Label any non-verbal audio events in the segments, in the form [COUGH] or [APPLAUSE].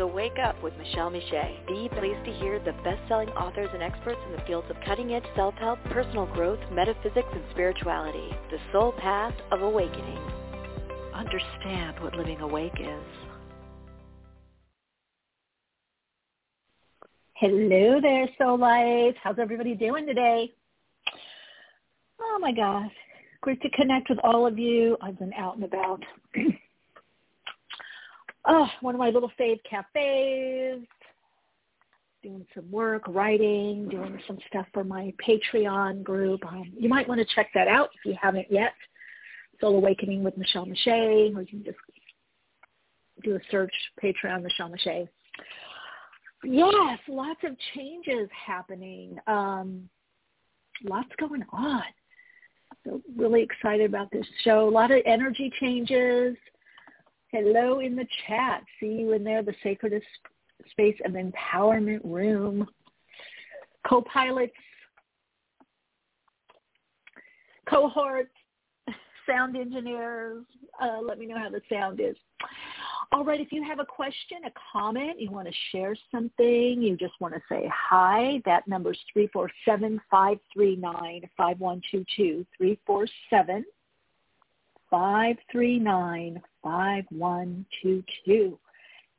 So wake up with Michele Meiche. Be pleased to hear the best-selling authors and experts in the fields of cutting-edge self-help, personal growth, metaphysics, and spirituality. The soul path of awakening. Understand what living awake is. Hello there, Soul Life. How's everybody doing today? Oh my gosh. Great to connect with all of you. I've been out and about. [CLEARS THROAT] oh, one of my little fave cafes, doing some work, writing, doing some stuff for my Patreon group. Um, you might want to check that out if you haven't yet. Soul Awakening with Michele Meiche, or you can just do a search, Patreon Michele Meiche. Yes, lots of changes happening. Um, lots going on. So really excited about this show. A lot of energy changes. Hello in the chat. See you in there, the Sacred Space of Empowerment Room. Co-pilots, cohorts, sound engineers. Uh, let me know how the sound is. All right, if you have a question, a comment, you want to share something, you just want to say hi, that number 347-539-5122, 347-539-5122.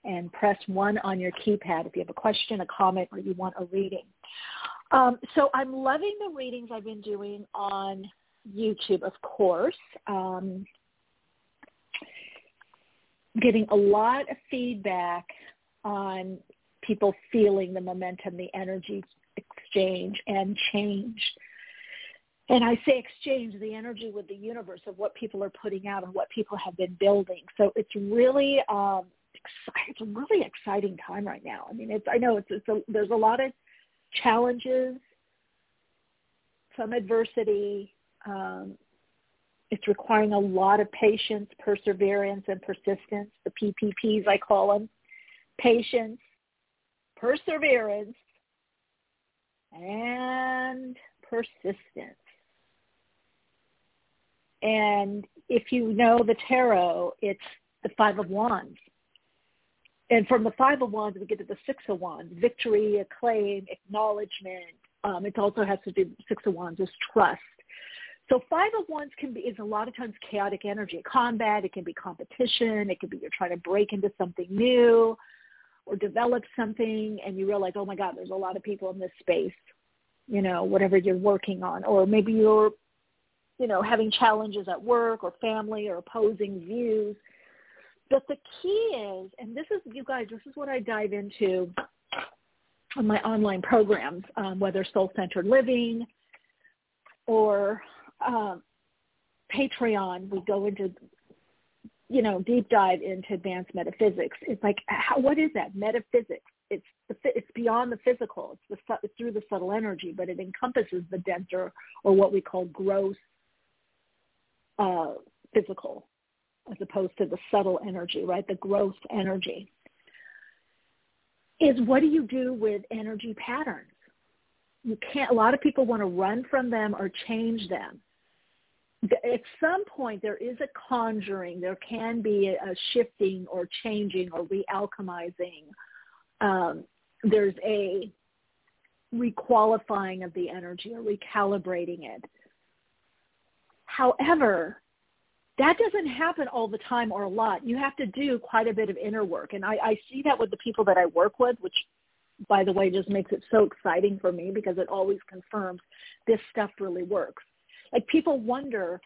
And press 1 on your keypad if you have a question, a comment, or you want a reading. Um, so I'm loving the readings I've been doing on YouTube, of course. Um, getting a lot of feedback on people feeling the momentum, the energy exchange and change. And I say exchange the energy with the universe of what people are putting out and what people have been building. So it's really, um, it's a really exciting time right now. I mean, it's I know it's, it's a, there's a lot of challenges, some adversity. Um, it's requiring a lot of patience, perseverance, and persistence, the PPPs I call them. Patience, perseverance, and persistence. And if you know the tarot, it's the Five of Wands. And from the Five of Wands, we get to the Six of Wands, victory, acclaim, acknowledgement. Um, it also has to do, Six of Wands is trust so five of wands can be is a lot of times chaotic energy, combat. It can be competition. It can be you're trying to break into something new or develop something, and you realize, oh my God, there's a lot of people in this space. You know, whatever you're working on, or maybe you're, you know, having challenges at work or family or opposing views. But the key is, and this is you guys, this is what I dive into on my online programs, um, whether soul-centered living or um, Patreon, we go into, you know, deep dive into advanced metaphysics. It's like, how, what is that metaphysics? It's it's beyond the physical. It's the it's through the subtle energy, but it encompasses the denser or what we call gross uh, physical, as opposed to the subtle energy, right? The gross energy is what do you do with energy patterns? You can't. A lot of people want to run from them or change them at some point there is a conjuring. There can be a, shifting or changing or realchemizing. Um, there's a requalifying of the energy or recalibrating it. However, that doesn't happen all the time or a lot. You have to do quite a bit of inner work. And I, I see that with the people that I work with, which by the way just makes it so exciting for me because it always confirms this stuff really works like people wonder,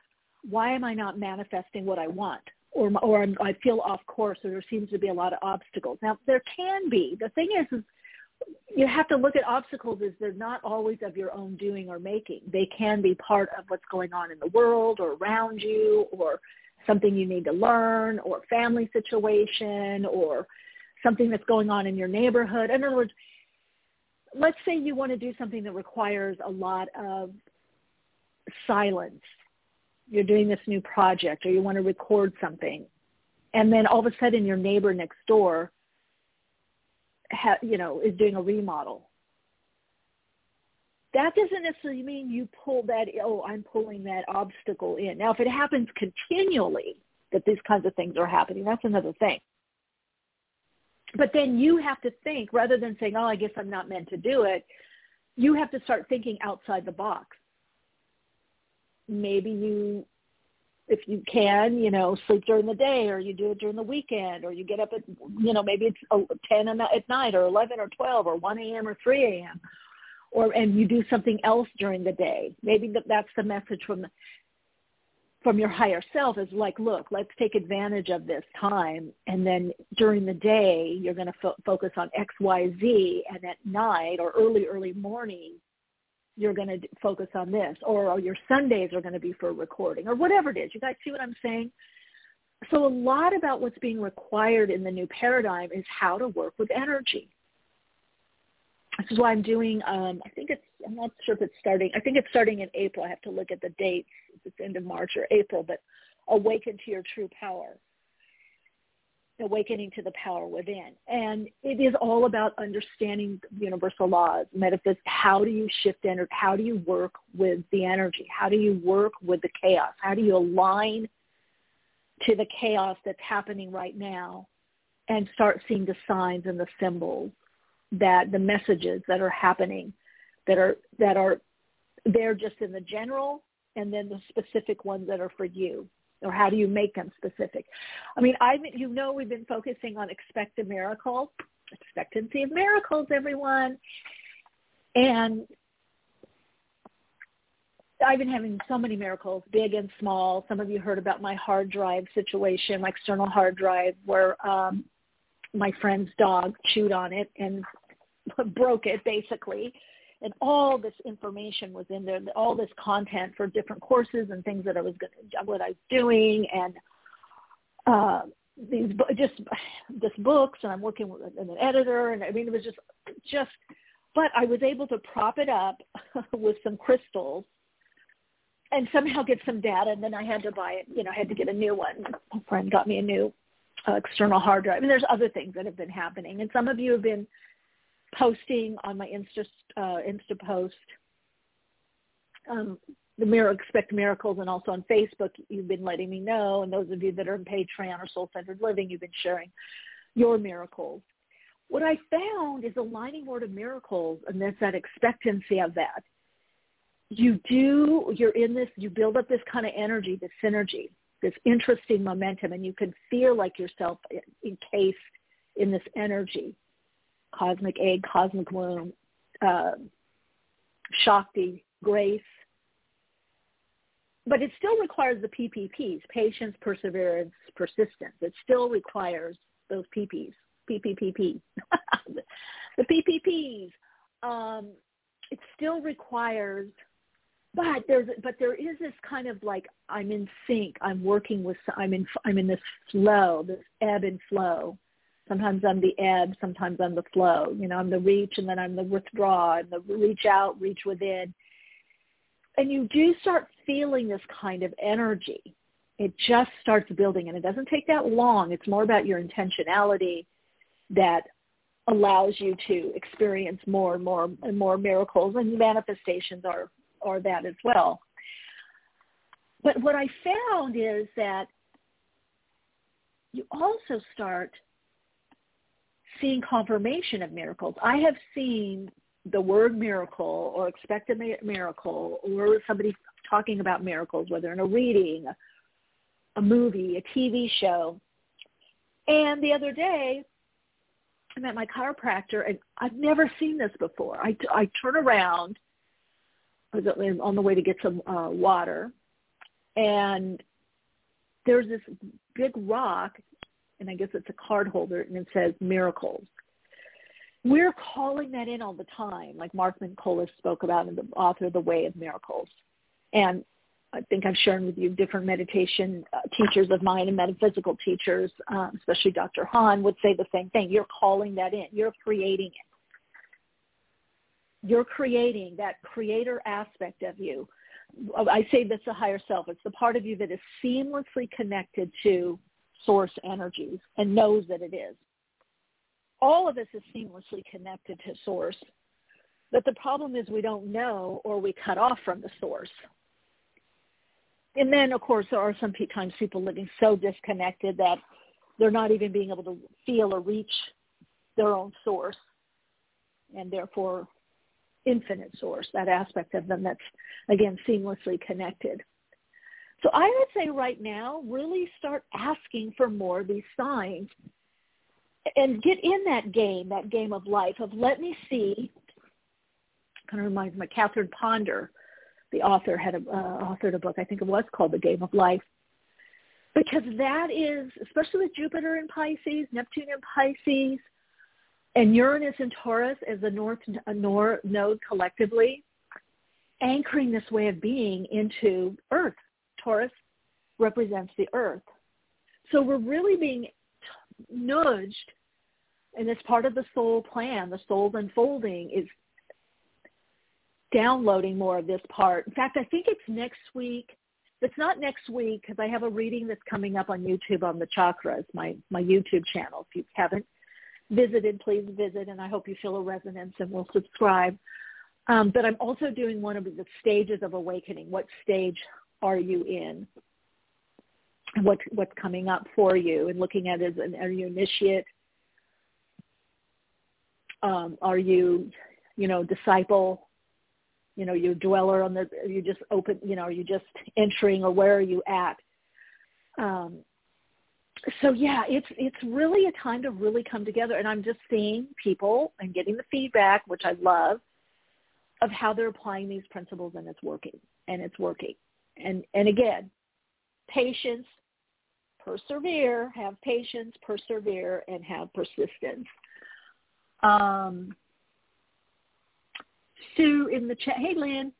why am I not manifesting what I want? Or, or I feel off course or there seems to be a lot of obstacles. Now, there can be. The thing is, is you have to look at obstacles as they're not always of your own doing or making. They can be part of what's going on in the world or around you or something you need to learn or family situation or something that's going on in your neighborhood. In other words, let's say you want to do something that requires a lot of silence. You're doing this new project or you want to record something. And then all of a sudden your neighbor next door ha, you know, is doing a remodel. That doesn't necessarily mean you pull that, oh, I'm pulling that obstacle in. Now, if it happens continually that these kinds of things are happening, that's another thing. But then you have to think, rather than saying, oh, I guess I'm not meant to do it, you have to start thinking outside the box. Maybe you if you can, you know, sleep during the day or you do it during the weekend or you get up at, you know, maybe it's 10 at night or 11 or 12 or 1 a.m. or 3 a.m. or, and you do something else during the day. Maybe that's the message from from your higher self is like, look, let's take advantage of this time. And then during the day, you're going to fo- focus on X, Y, Z. And at night or early, early morning, you're going to focus on this or, or your Sundays are going to be for recording or whatever it is. You guys see what I'm saying? So a lot about what's being required in the new paradigm is how to work with energy. This is why I'm doing, um, I think it's, I'm not sure if it's starting, I think it's starting in April. I have to look at the dates. It's end of March or April, but Awaken to Your True Power awakening to the power within. And it is all about understanding universal laws, metaphysics. How do you shift energy? How do you work with the energy? How do you work with the chaos? How do you align to the chaos that's happening right now and start seeing the signs and the symbols that the messages that are happening that are that are there just in the general and then the specific ones that are for you or how do you make them specific? I mean, I you know we've been focusing on expect a miracle, expectancy of miracles, everyone, and I've been having so many miracles, big and small. Some of you heard about my hard drive situation, my external hard drive, where um, my friend's dog chewed on it and [LAUGHS] broke it, basically and all this information was in there, all this content for different courses and things that I was to, what I was doing, and uh, these just just books, and I'm working with an editor, and I mean it was just just, but I was able to prop it up [LAUGHS] with some crystals and somehow get some data, and then I had to buy it. You know, I had to get a new one. A friend got me a new uh, external hard drive. Mean, there's other things that have been happening, and some of you have been posting on my Insta uh, Insta post um, the Mirror Expect Miracles, and also on Facebook, you've been letting me know. And those of you that are in Patreon or Soul Centered Living, you've been sharing your miracles. What I found is aligning more to miracles, and there's that expectancy of that. You do, you're in this, you build up this kind of energy, this synergy, this interesting momentum, and you can feel like yourself encased in this energy cosmic egg, cosmic womb, uh, Shakti, grace. But it still requires the PPPs, patience, perseverance, persistence. It still requires those PPs, PPPP, [LAUGHS] the PPPs. Um, it still requires, but there's, but there is this kind of like I'm in sync. I'm working with, I'm in, I'm in this flow, this ebb and flow Sometimes I'm the ebb, sometimes I'm the flow. You know, I'm the reach and then I'm the withdraw and the reach out, reach within. And you do start feeling this kind of energy. It just starts building and it doesn't take that long. It's more about your intentionality that allows you to experience more and more and more miracles and manifestations are, are that as well. But what I found is that you also start seeing confirmation of miracles. I have seen the word miracle or expect a miracle or somebody talking about miracles, whether in a reading, a movie, a TV show. And the other day, I met my chiropractor, and I've never seen this before. I, I turn around, on the way to get some uh, water, and there's this big rock and I guess it's a card holder, and it says miracles. we're calling that in all the time, like Mark Mincolla spoke about in the author of The Way of Miracles. And I think I've shared with you different meditation uh, teachers of mine and metaphysical teachers, um, especially Dr. Hahn, would say the same thing. You're calling that in. You're creating it. You're creating that creator aspect of you. I say that's the higher self. It's the part of you that is seamlessly connected to source energies and knows that it is all of us is seamlessly connected to source. But the problem is we don't know or we cut off from the source. And then, of course, there are some times people living so disconnected that they're not even being able to feel or reach their own source and therefore infinite source, that aspect of them that's, again, seamlessly connected. So I would say right now, really start asking for more of these signs and get in that game, that game of life of let me see. Kind of reminds me, Catherine Ponder, the author, had a, uh, authored a book. I think it was called The Game of Life, because that is, especially with Jupiter in Pisces, Neptune in Pisces, and Uranus in Taurus as the North nor, node collectively, anchoring this way of being into Earth. Taurus represents the Earth. So we're really being nudged, and it's part of the soul plan, the soul unfolding is downloading more of this part. In fact, I think it's next week. It's not next week because I have a reading that's coming up on YouTube on the chakras, my, my YouTube channel. If you haven't visited, please visit, and I hope you feel a resonance and will subscribe. Um, but I'm also doing one of the stages of awakening. What stage are you in? what what's coming up for you and looking at it as an are you initiate? Um, are you you know disciple? You know you dweller on the you just open you know are you just entering or where are you at? Um, so yeah it's it's really a time to really come together. And i'm just seeing people and getting the feedback which i love of how they're applying these principles and it's working and it's working and and again patience persevere, have patience, persevere, and have persistence. Um, Sue in the chat. Hey, Lynn.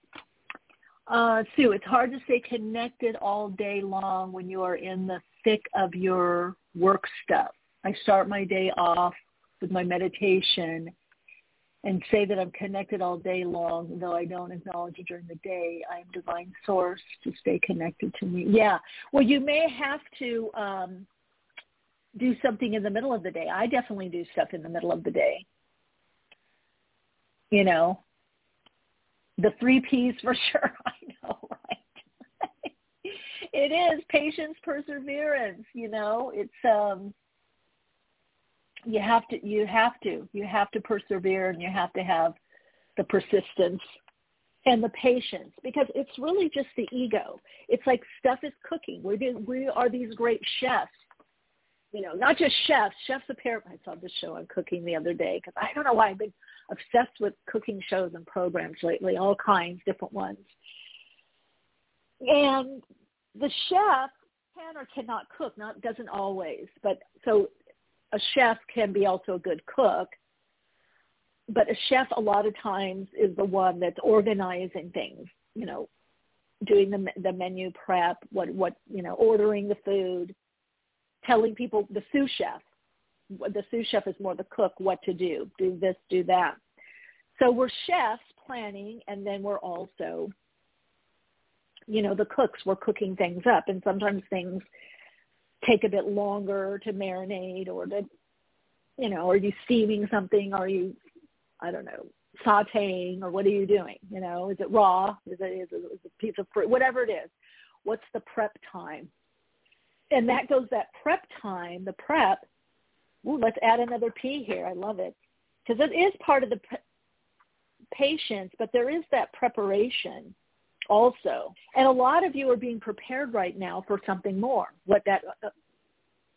Uh, Sue, it's hard to stay connected all day long when you are in the thick of your work stuff. I start my day off with my meditation and say that I'm connected all day long, though I don't acknowledge it during the day. I am divine source to stay connected to me. Yeah. Well, you may have to um, do something in the middle of the day. I definitely do stuff in the middle of the day. You know, the three P's for [LAUGHS] sure. I know, right? [LAUGHS] it is patience, perseverance. You know, it's um you have to you have to you have to persevere and you have to have the persistence and the patience because it's really just the ego. It's like stuff is cooking. We do, we are these great chefs. You know, not just chefs, chefs paradise. I saw this show on cooking the other day because I don't know why I've been obsessed with cooking shows and programs lately, all kinds, different ones. And the chef can or cannot cook, not doesn't always, but so a chef can be also a good cook, but a chef a lot of times is the one that's organizing things, you know, doing the the menu prep, what what you know, ordering the food, telling people the sous chef. The sous chef is more the cook, what to do, do this, do that. So we're chefs planning, and then we're also, you know, the cooks. We're cooking things up, and sometimes things take a bit longer to marinate or to, you know, are you steaming something? Are you, I don't know, sauteing or what are you doing? You know, is it raw? Is it, is it, is it a piece of fruit? Whatever it is. What's the prep time? And that goes that prep time, the prep. Ooh, let's add another P here. I love it. Because it is part of the pre- patience, but there is that preparation also. And a lot of you are being prepared right now for something more. What that uh,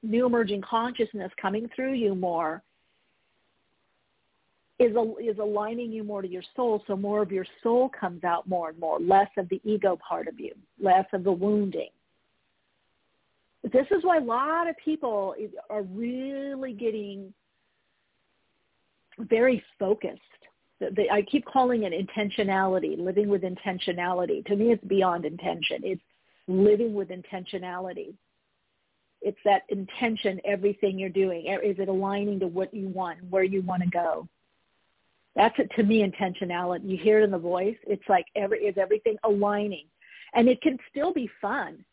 new emerging consciousness coming through you more is is aligning you more to your soul, so more of your soul comes out more and more, less of the ego part of you, less of the wounding. This is why a lot of people are really getting very focused. The, the, I keep calling it intentionality, living with intentionality. To me, it's beyond intention. It's living with intentionality. It's that intention, everything you're doing. Is it aligning to what you want, where you want to go? That's it, to me intentionality. You hear it in the voice. It's like every is everything aligning, and it can still be fun.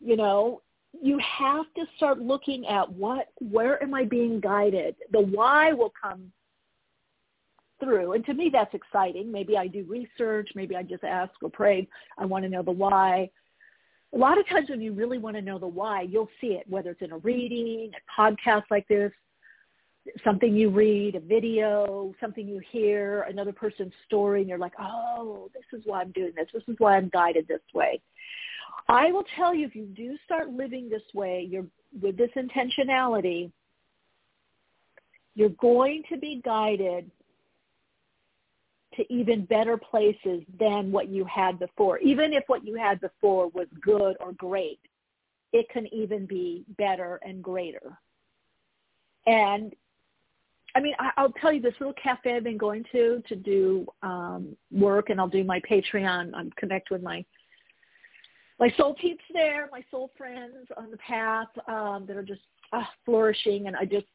You know, you have to start looking at what, where am I being guided? The why will come through. And to me, that's exciting. Maybe I do research. Maybe I just ask or pray. I want to know the why. A lot of times when you really want to know the why, you'll see it, whether it's in a reading, a podcast like this, something you read, a video, something you hear, another person's story, and you're like, oh, this is why I'm doing this. This is why I'm guided this way. I will tell you, if you do start living this way, you're with this intentionality, you're going to be guided to even better places than what you had before. Even if what you had before was good or great, it can even be better and greater. And I mean, I, will tell you this little cafe I've been going to to do um, work, and I'll do my Patreon. I'm connect with my my soul peeps there, my soul friends on the path um, that are just uh, flourishing. And I just,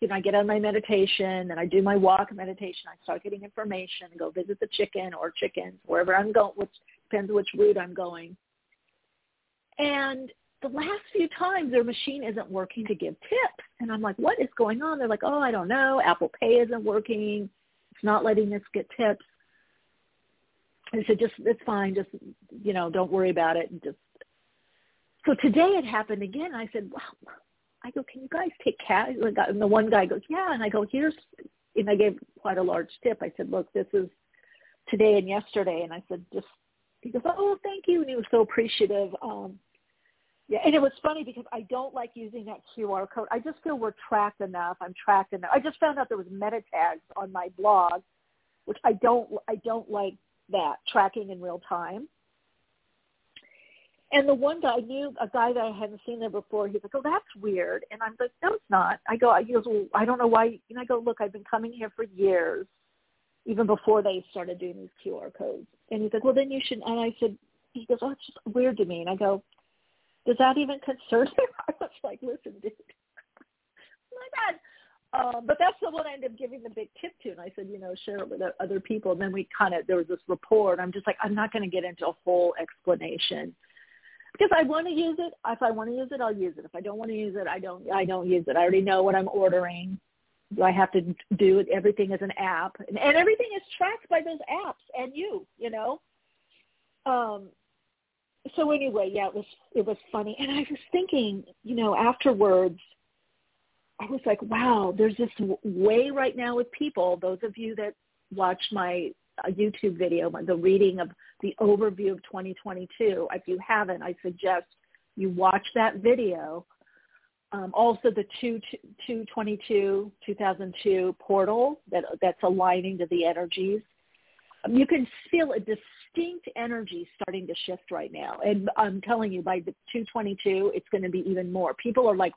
you know, I get on my meditation and I do my walk meditation. I start getting information and go visit the chicken or chickens wherever I'm going, which depends which route I'm going. And the last few times their machine isn't working to give tips. And I'm like, what is going on? They're like, oh, I don't know. Apple Pay isn't working. It's not letting us get tips. I said, just it's fine. Just you know, don't worry about it. And just so today it happened again. I said, wow. I go, can you guys take cash? And the one guy goes, yeah. And I go, here's, and I gave quite a large tip. I said, look, this is today and yesterday. And I said, just, he goes, oh, thank you. And he was so appreciative. Um, yeah, and it was funny because I don't like using that QR code. I just feel we're tracked enough. I'm tracked enough. I just found out there was meta tags on my blog, which I don't I don't like that tracking in real time. And the one guy I knew a guy that I hadn't seen there before. He's like, "Oh, that's weird," and I'm like, "No, it's not." I go, he goes, well, "I don't know why." And I go, "Look, I've been coming here for years, even before they started doing these QR codes." And he's like, "Well, then you should." And I said, "He goes, oh, it's just weird to me." And I go, "Does that even concern you?" [LAUGHS] I was like, "Listen, dude, [LAUGHS] my God, um, but that's the one I ended up giving the big tip to, and I said, you know, share it with other people. And then we kind of there was this report. I'm just like, I'm not going to get into a whole explanation because I want to use it. If I want to use it, I'll use it. If I don't want to use it, I don't. I don't use it. I already know what I'm ordering. Do I have to do it? Everything is an app, and, and everything is tracked by those apps and you. You know. Um. So anyway, yeah, it was it was funny, and I was thinking, you know, afterwards I was like, wow, there's this way right now with people, those of you that watch my uh, YouTube video, the reading of the overview of 2022. If you haven't, I suggest you watch that video. Um, also, the 222 2002 portal that that's aligning to the energies. Um, you can feel a distinct energy starting to shift right now, and I'm telling you, by the 222, it's going to be even more. People are like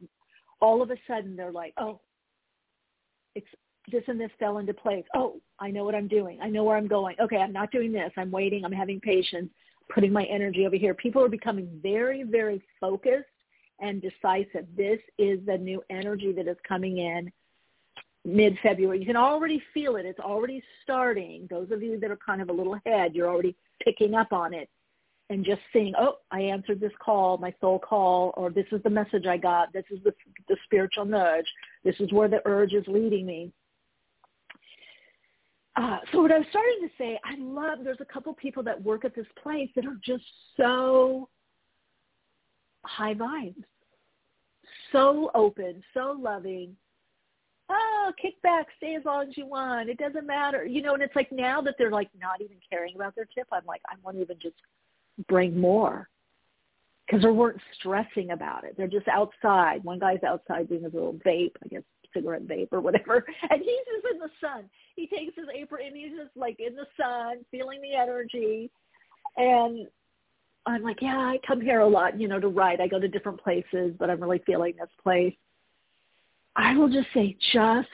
all of a sudden they're like, oh, it's this and this fell into place. Oh, I know what I'm doing. I know where I'm going. Okay, I'm not doing this. I'm waiting. I'm having patience, putting my energy over here. People are becoming very, very focused and decisive. This is the new energy that is coming in mid-February. You can already feel it. It's already starting. Those of you that are kind of a little ahead, you're already picking up on it and just seeing, oh, I answered this call, my soul call, or this is the message I got. This is the, the spiritual nudge. This is where the urge is leading me. Uh, so what I was starting to say, I love, there's a couple people that work at this place that are just so high vibes, so open, so loving. Oh, kick back, stay as long as you want. It doesn't matter. You know, and it's like now that they're like not even caring about their tip, I'm like, I want to even just bring more because they weren't stressing about it. They're just outside. One guy's outside doing his little vape, I guess cigarette vape or [LAUGHS] whatever, and he's just in the sun. He takes his apron and he's just like in the sun, feeling the energy. And I'm like, yeah, I come here a lot, you know, to write. I go to different places, but I'm really feeling this place. I will just say, just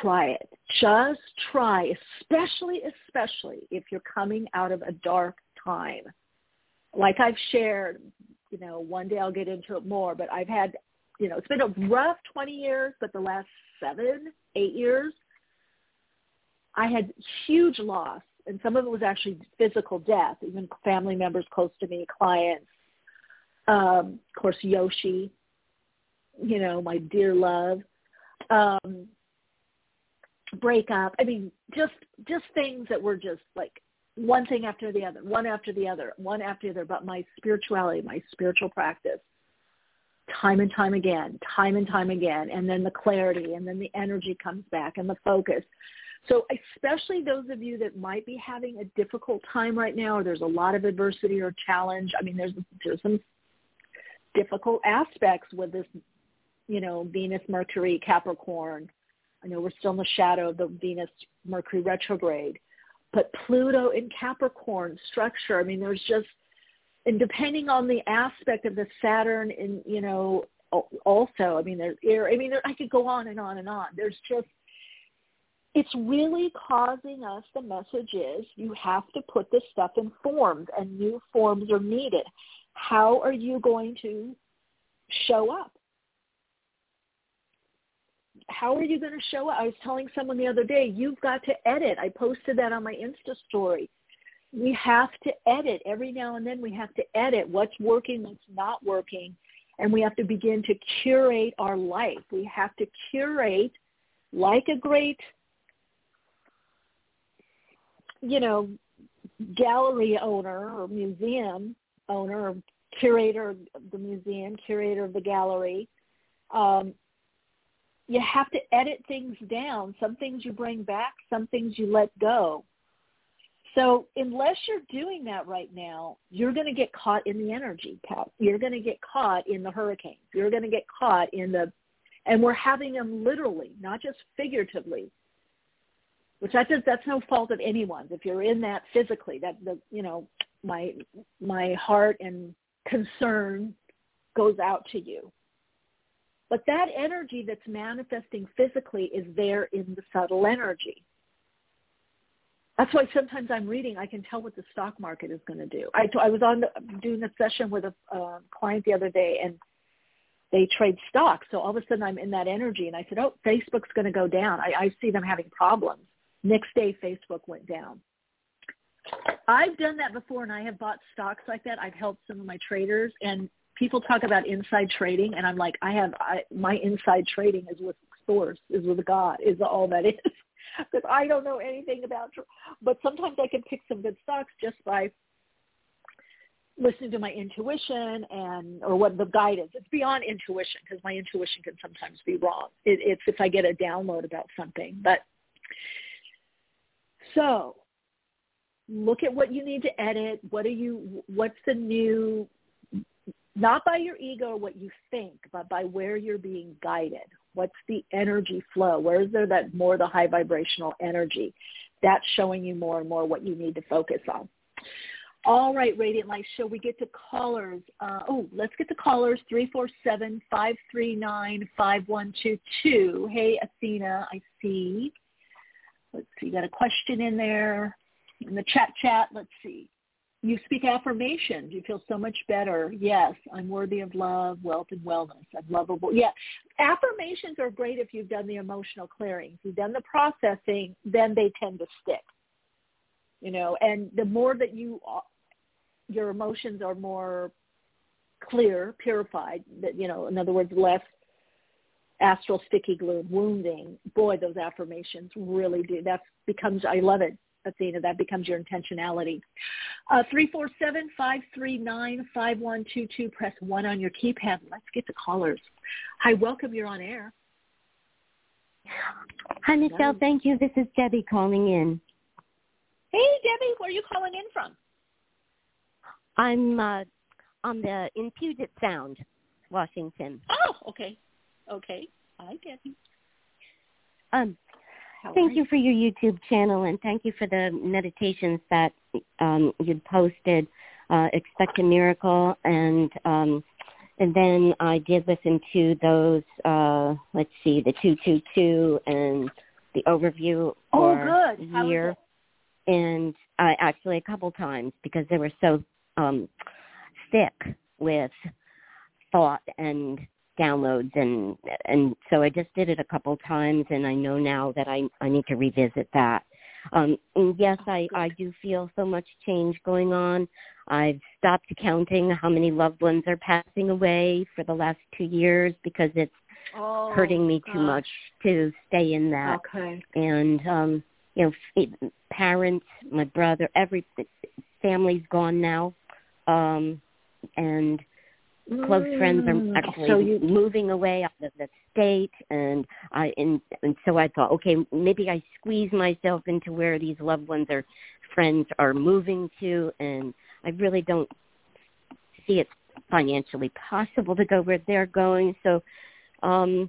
try it. Just try, especially, especially if you're coming out of a dark time. Like I've shared, you know, one day I'll get into it more, but I've had, you know, it's been a rough 20 years, but the last seven, eight years, I had huge loss. And some of it was actually physical death, even family members close to me, clients. Um, of course, Yoshi, you know, my dear love. Um, breakup. I mean, just just things that were just like one thing after the other, one after the other, one after the other. But my spirituality, my spiritual practice, time and time again, time and time again, and then the clarity, and then the energy comes back, and the focus. So especially those of you that might be having a difficult time right now, or there's a lot of adversity or challenge. I mean, there's there's some difficult aspects with this, you know, Venus, Mercury, Capricorn. I know we're still in the shadow of the Venus, Mercury retrograde, but Pluto in Capricorn structure. I mean, there's just, and depending on the aspect of the Saturn, in you know, also, I mean, there's air. I mean, there, I could go on and on and on. There's just it's really causing us the message is you have to put this stuff in forms and new forms are needed. How are you going to show up? How are you going to show up? I was telling someone the other day, you've got to edit. I posted that on my Insta story. We have to edit. Every now and then we have to edit what's working, what's not working. And we have to begin to curate our life. We have to curate like a great you know, gallery owner or museum owner or curator of the museum, curator of the gallery, um, you have to edit things down. Some things you bring back, some things you let go. So unless you're doing that right now, you're going to get caught in the energy, Pat. You're going to get caught in the hurricanes. You're going to get caught in the, and we're having them literally, not just figuratively which I think that's no fault of anyone's. If you're in that physically, that the you know my my heart and concern goes out to you. But that energy that's manifesting physically is there in the subtle energy. That's why sometimes I'm reading, I can tell what the stock market is going to do. I, I was on the, doing a session with a uh, client the other day, and they trade stocks. So all of a sudden, I'm in that energy, and I said, "Oh, Facebook's going to go down. I, I see them having problems." Next day, Facebook went down. I've done that before, and I have bought stocks like that. I've helped some of my traders, and people talk about inside trading, and I'm like, I have I, my inside trading is with source, is with God, is all that is, [LAUGHS] because I don't know anything about. But sometimes I can pick some good stocks just by listening to my intuition and or what the guidance. It's beyond intuition because my intuition can sometimes be wrong. It, it's if I get a download about something, but so look at what you need to edit. What are you, what's the new, not by your ego or what you think, but by where you're being guided. What's the energy flow? Where is there that more the high vibrational energy? That's showing you more and more what you need to focus on. All right, Radiant Light Show, we get to callers. Uh, oh, let's get to callers, 347-539-5122. Hey, Athena, I see. Let's see, you got a question in there. In the chat chat, let's see. You speak affirmations. You feel so much better. Yes, I'm worthy of love, wealth, and wellness. I'm lovable. Yeah, affirmations are great if you've done the emotional clearing. If you've done the processing, then they tend to stick. You know, and the more that you, your emotions are more clear, purified, that, you know, in other words, less astral sticky glue wounding, boy, those affirmations really do. That becomes, I love it, Athena. That becomes your intentionality. Uh, 347-539-5122. Press 1 on your keypad. Let's get to callers. Hi, welcome. You're on air. Hi, Michele. Thank you. This is Debbie calling in. Hey, Debbie. Where are you calling in from? I'm uh, on the in Puget Sound, Washington. Oh, okay. Okay, I get it. Thank you for your YouTube channel and thank you for the meditations that um, you posted. Uh, Expect a miracle and um, and then I did listen to those. Uh, let's see, the two two two and the overview oh, for good. year, and I actually a couple times because they were so um thick with thought and downloads and and so I just did it a couple times and I know now that I I need to revisit that. Um and yes, I I do feel so much change going on. I've stopped counting how many loved ones are passing away for the last 2 years because it's oh, hurting me gosh. too much to stay in that. Okay. And um you know, parents, my brother, every family's gone now. Um and close friends Mm, are actually so you, moving away out of the state and I and and so I thought, okay, maybe I squeeze myself into where these loved ones or friends are moving to and I really don't see it financially possible to go where they're going. So um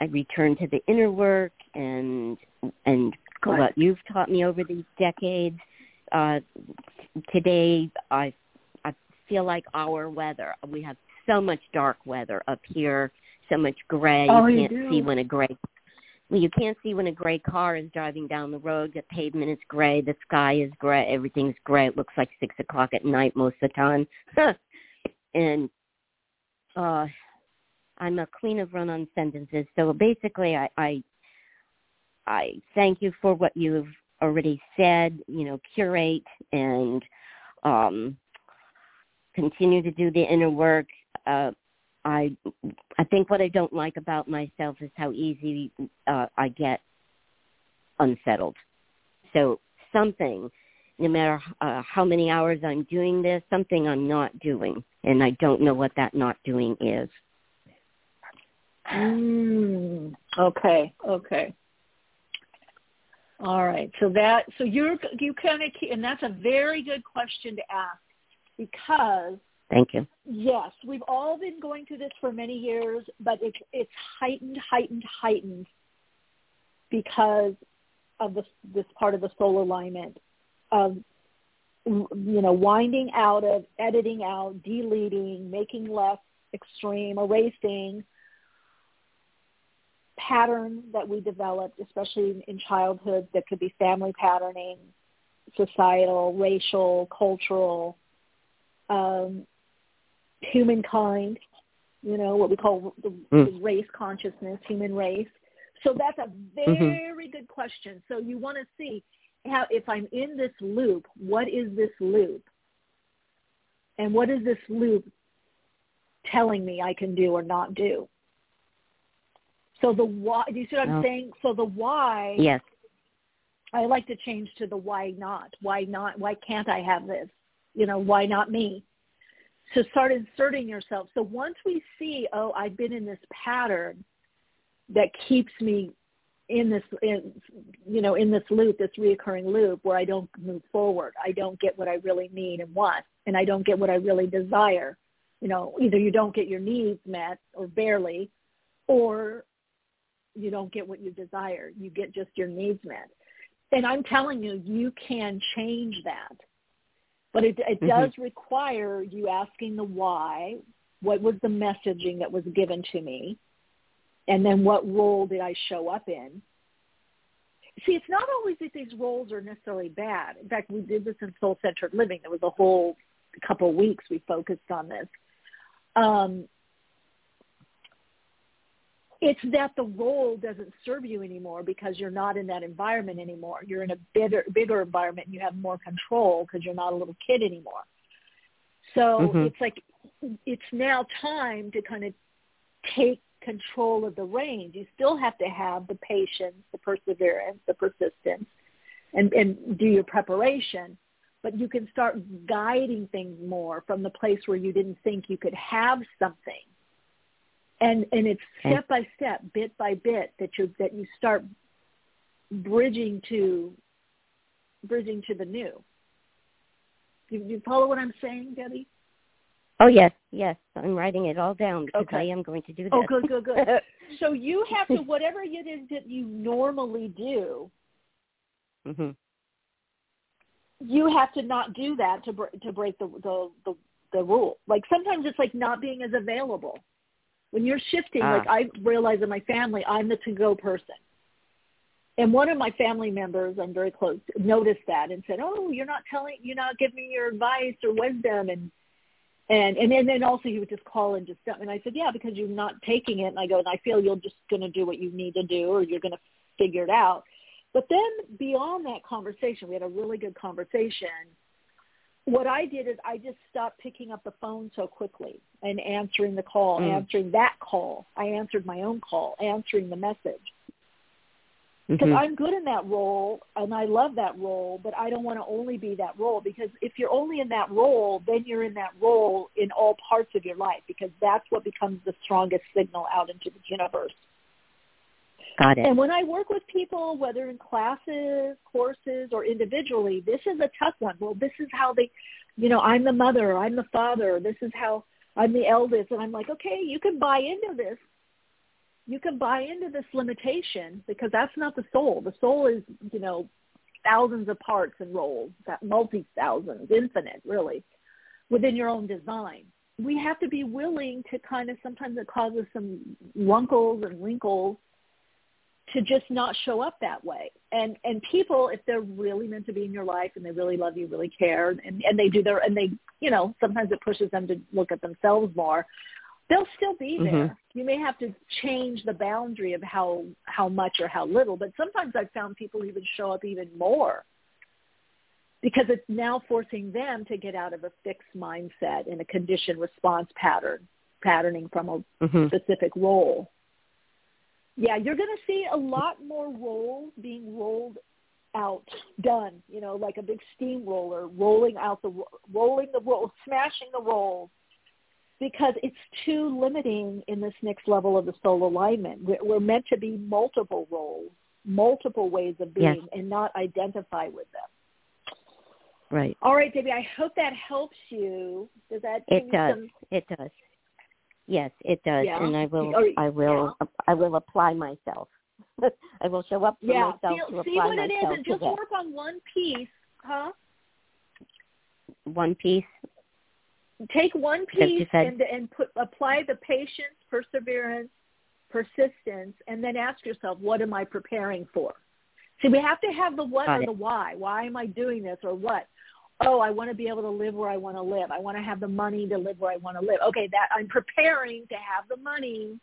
I returned to the inner work and and what you've taught me over these decades. Uh today I feel like our weather. We have so much dark weather up here, so much gray. Oh, you you can't do? see when a gray well, you can't see when a gray car is driving down the road. The pavement is gray. The sky is gray. Everything's gray. It looks like six o'clock at night most of the time. [LAUGHS] and uh I'm a queen of run-on sentences. So basically, I, I I thank you for what you've already said. You know, curate and um continue to do the inner work. Uh, I I think what I don't like about myself is how easy uh, I get unsettled. So something, no matter uh, how many hours I'm doing this, something I'm not doing, and I don't know what that not doing is. Mm, okay, okay. All right. So that so you're you kind of and that's a very good question to ask because Thank you. yes, we've all been going through this for many years, but it's it's heightened, heightened, heightened because of this this part of the soul alignment of you know winding out of editing out, deleting, making less extreme, erasing patterns that we developed, especially in, in childhood, that could be family patterning, societal, racial, cultural, um, humankind, you know, what we call the, Mm. the race consciousness, human race. So that's a very good question. So you want to see how if I'm in this loop, what is this loop? And what is this loop telling me I can do or not do? So the why, do you see what I'm Oh. saying? So the why, Yes. I like to change to the why not. Why not? Why can't I have this? You know, why not me? So start inserting yourself. So once we see, oh, I've been in this pattern that keeps me in this, in, you know, in this loop, this reoccurring loop where I don't move forward. I don't get what I really need and want, and I don't get what I really desire. You know, either you don't get your needs met or barely, or you don't get what you desire. You get just your needs met. And I'm telling you, you can change that. But it, it Mhm. does require you asking the why. What was the messaging that was given to me? And then what role did I show up in? See, it's not always that these roles are necessarily bad. In fact, we did this in Soul Centered Living. There was a whole couple of weeks we focused on this. Um, it's that the role doesn't serve you anymore because you're not in that environment anymore. You're in a bigger, bigger environment and you have more control because you're not a little kid anymore. So Mhm. it's like it's now time to kind of take control of the reins. You still have to have the patience, the perseverance, the persistence, and, and do your preparation. But you can start guiding things more from the place where you didn't think you could have something and and it's step by step, bit by bit that you that you start bridging to bridging to the new. You, you follow what I'm saying, Debbie? Oh yes, yes. I'm writing it all down because Okay. I am going to do this. Oh, good, good, good. [LAUGHS] So you have to whatever it is that you normally do, hmm you have to not do that to br- to break the, the the the rule. Like sometimes it's like not being as available. When you're shifting, Ah. like I realize in my family, I'm the to go person. and one of my family members, I'm very close, noticed that and said, "Oh, you're not telling, you're not giving me your advice or wisdom." And and and then, then also he would just call and just and I said, "Yeah, because you're not taking it." And I go, "And I feel you're just going to do what you need to do, or you're going to figure it out." But then beyond that conversation, we had a really good conversation. What I did is I just stopped picking up the phone so quickly and answering the call, mm. answering that call. I answered my own call, answering the message because mm-hmm. I'm good in that role and I love that role, but I don't want to only be that role because if you're only in that role, then you're in that role in all parts of your life because that's what becomes the strongest signal out into the universe. Got it. And when I work with people, whether in classes, courses, or individually, this is a tough one. Well, this is how they, you know, I'm the mother, I'm the father, this is how I'm the eldest, and I'm like, okay, you can buy into this, you can buy into this limitation because that's not the soul. The soul is, you know, thousands of parts and roles, that multi thousands, infinite, really, within your own design. We have to be willing to kind of sometimes it causes some wrinkles and wrinkles to just not show up that way. And and people, if they're really meant to be in your life and they really love you, really care, and and they do their and they, you know, sometimes it pushes them to look at themselves more they'll still be there. Mm-hmm. You may have to change the boundary of how how much or how little, but sometimes I've found people even show up even more because it's now forcing them to get out of a fixed mindset in a conditioned response pattern, patterning from a mm-hmm. specific role. Yeah, you're going to see a lot more roles being rolled out, done. You know, like a big steamroller rolling out the rolling the roll, [LAUGHS] smashing the rolls because it's too limiting in this next level of the soul alignment. We're, we're meant to be multiple roles, multiple ways of being, yes. and not identify with them. Right. All right, Debbie. I hope that helps you. Does that? It does. Some... It does. Yes, it does, yeah. and I will. Or, I will. Yeah. I will apply myself. [LAUGHS] I will show up for yeah. myself see, to see apply what it is, myself and just that. work on one piece, huh? One piece take one piece and, and put apply the patience, perseverance, persistence, and then ask yourself, what am I preparing for? See, we have to have the what Got or it. the why. Why am I doing this or what? Oh, I want to be able to live where I want to live. I want to have the money to live where I want to live. Okay, that I'm preparing to have the money.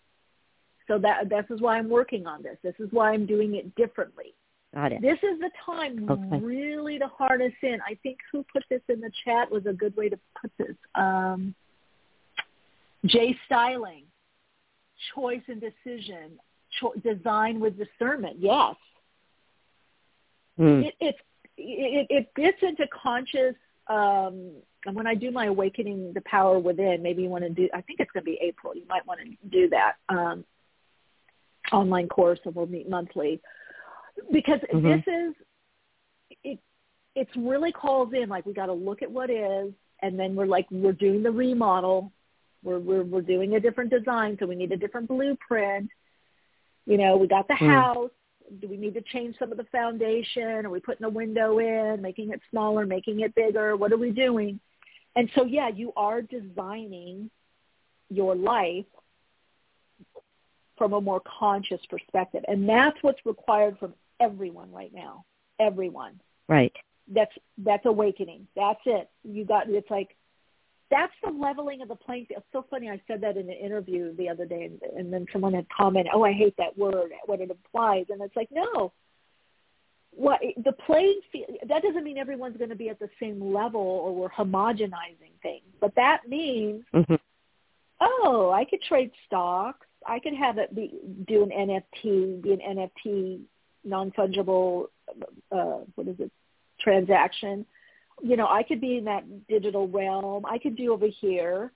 So that this is why I'm working on this. This is why I'm doing it differently. Got it. This is the time okay. really to harness in. I think who put this in the chat was a good way to put this. Um, Jay Styling, choice and decision, cho- design with discernment. Yes, mm. it, it it it gets into conscious. Um, and when I do my awakening the power within, maybe you want to do. I think it's going to be April. You might want to do that um, online course, and we'll meet monthly because mm-hmm. this is it it's really calls in like we got to look at what is and then we're like we're doing the remodel we're we're we're doing a different design so we need a different blueprint you know we got the mm. house do we need to change some of the foundation are we putting a window in making it smaller making it bigger what are we doing and so yeah you are designing your life from a more conscious perspective and that's what's required from everyone right now. Everyone. Right. That's that's awakening. That's it. You got it's like that's the leveling of the playing field. It's so funny. I said that in an interview the other day, and, and then someone had commented, "Oh, I hate that word. What it implies." And it's like, no. What the playing field? That doesn't mean everyone's going to be at the same level, or we're homogenizing things. But that means, mm-hmm. oh, I could trade stocks. I could have it be do an NFT, be an NFT non-fungible, uh, what is it, transaction. You know, I could be in that digital realm. I could do over here.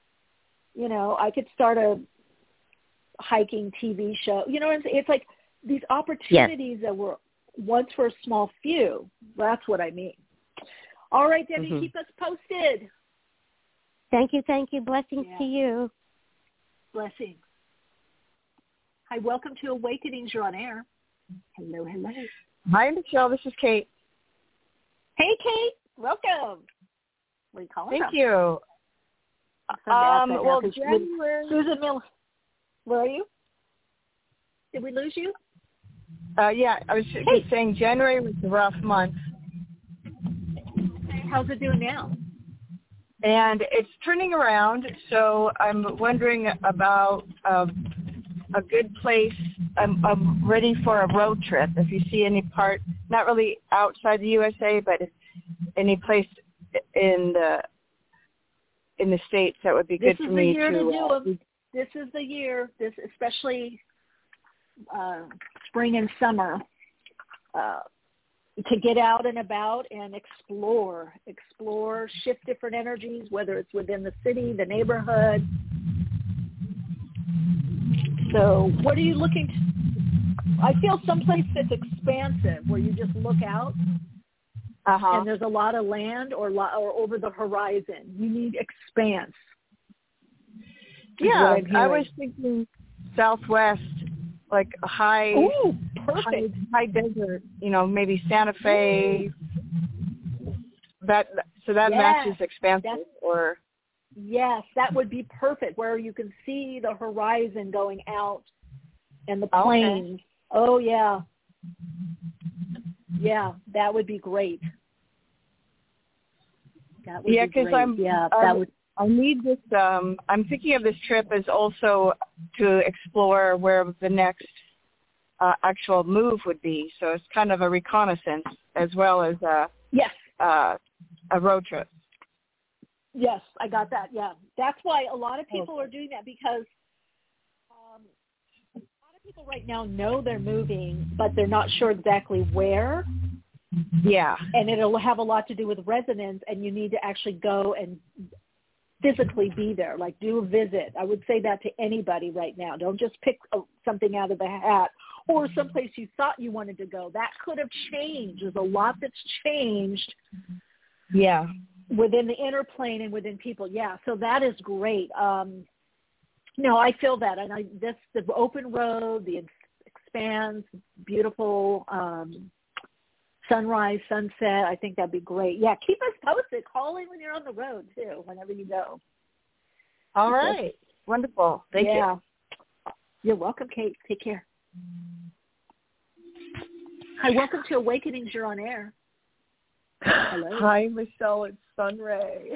You know, I could start a hiking TV show. You know, it's, it's like these opportunities yes. that were once for a small few. That's what I mean. All right, Debbie, mm-hmm. keep us posted. Thank you, thank you. Blessings yeah. to you. Blessings. Hi, welcome to Awakenings. You're on air. Hello, hello. Hi, Michele. This is Kate. Hey, Kate. Welcome. Where are you calling Thank from? you. Um, well, January. Susan Miller. Where are you? Did we lose you? Uh, yeah, I was just saying January was a rough month, How's it doing now? and it's turning around. So I'm wondering about um, a good place. I'm, I'm ready for a road trip. If you see any part, not really outside the USA, but if any place in the in the states that would be This good is for the me year to to. do uh. This is the year. This especially uh, spring and summer. Uh, to get out and about and explore, explore, shift different energies, whether it's within the city, the neighborhood. So, what are you looking? To, I feel someplace that's expansive, where you just look out uh-huh. and there's a lot of land or lo- or over the horizon. You need expanse. Yeah, I was thinking southwest, like a high, Ooh, high, perfect. high desert. You know, maybe Santa Fe. That so that Yeah, matches expansive or Yes, that would be perfect where you can see the horizon going out and the Okay. plains. Oh yeah. Yeah, that would be great. That would yeah, be great. I'm yeah, I, that would I need this. Um, I'm thinking of this trip as also to explore where the next uh, actual move would be. So it's kind of a reconnaissance as well as a Yes. uh, a road trip. Yes, I got that. Yeah, that's why a lot of people are doing that because a lot of people right now know they're moving, but they're not sure exactly where, Yeah. and it'll have a lot to do with residence, and you need to actually go and physically be there, like do a visit. I would say that to anybody right now. Don't just pick uh, something out of the hat or someplace you thought you wanted to go. That could have changed. There's a lot that's changed Yeah. within the inner plane and within people. Yeah, so that is great. Um, no, I feel that, and I this the open road, the ex- expanse, beautiful um, sunrise, sunset. I think that'd be great. Yeah, keep us posted. Call in when you're on the road too, whenever you go. All right. Wonderful. Thank you. You're welcome, Kate. Take care. Hi, welcome to Awakenings. You're on air. Hello. Hi, Michele. It's Sunray.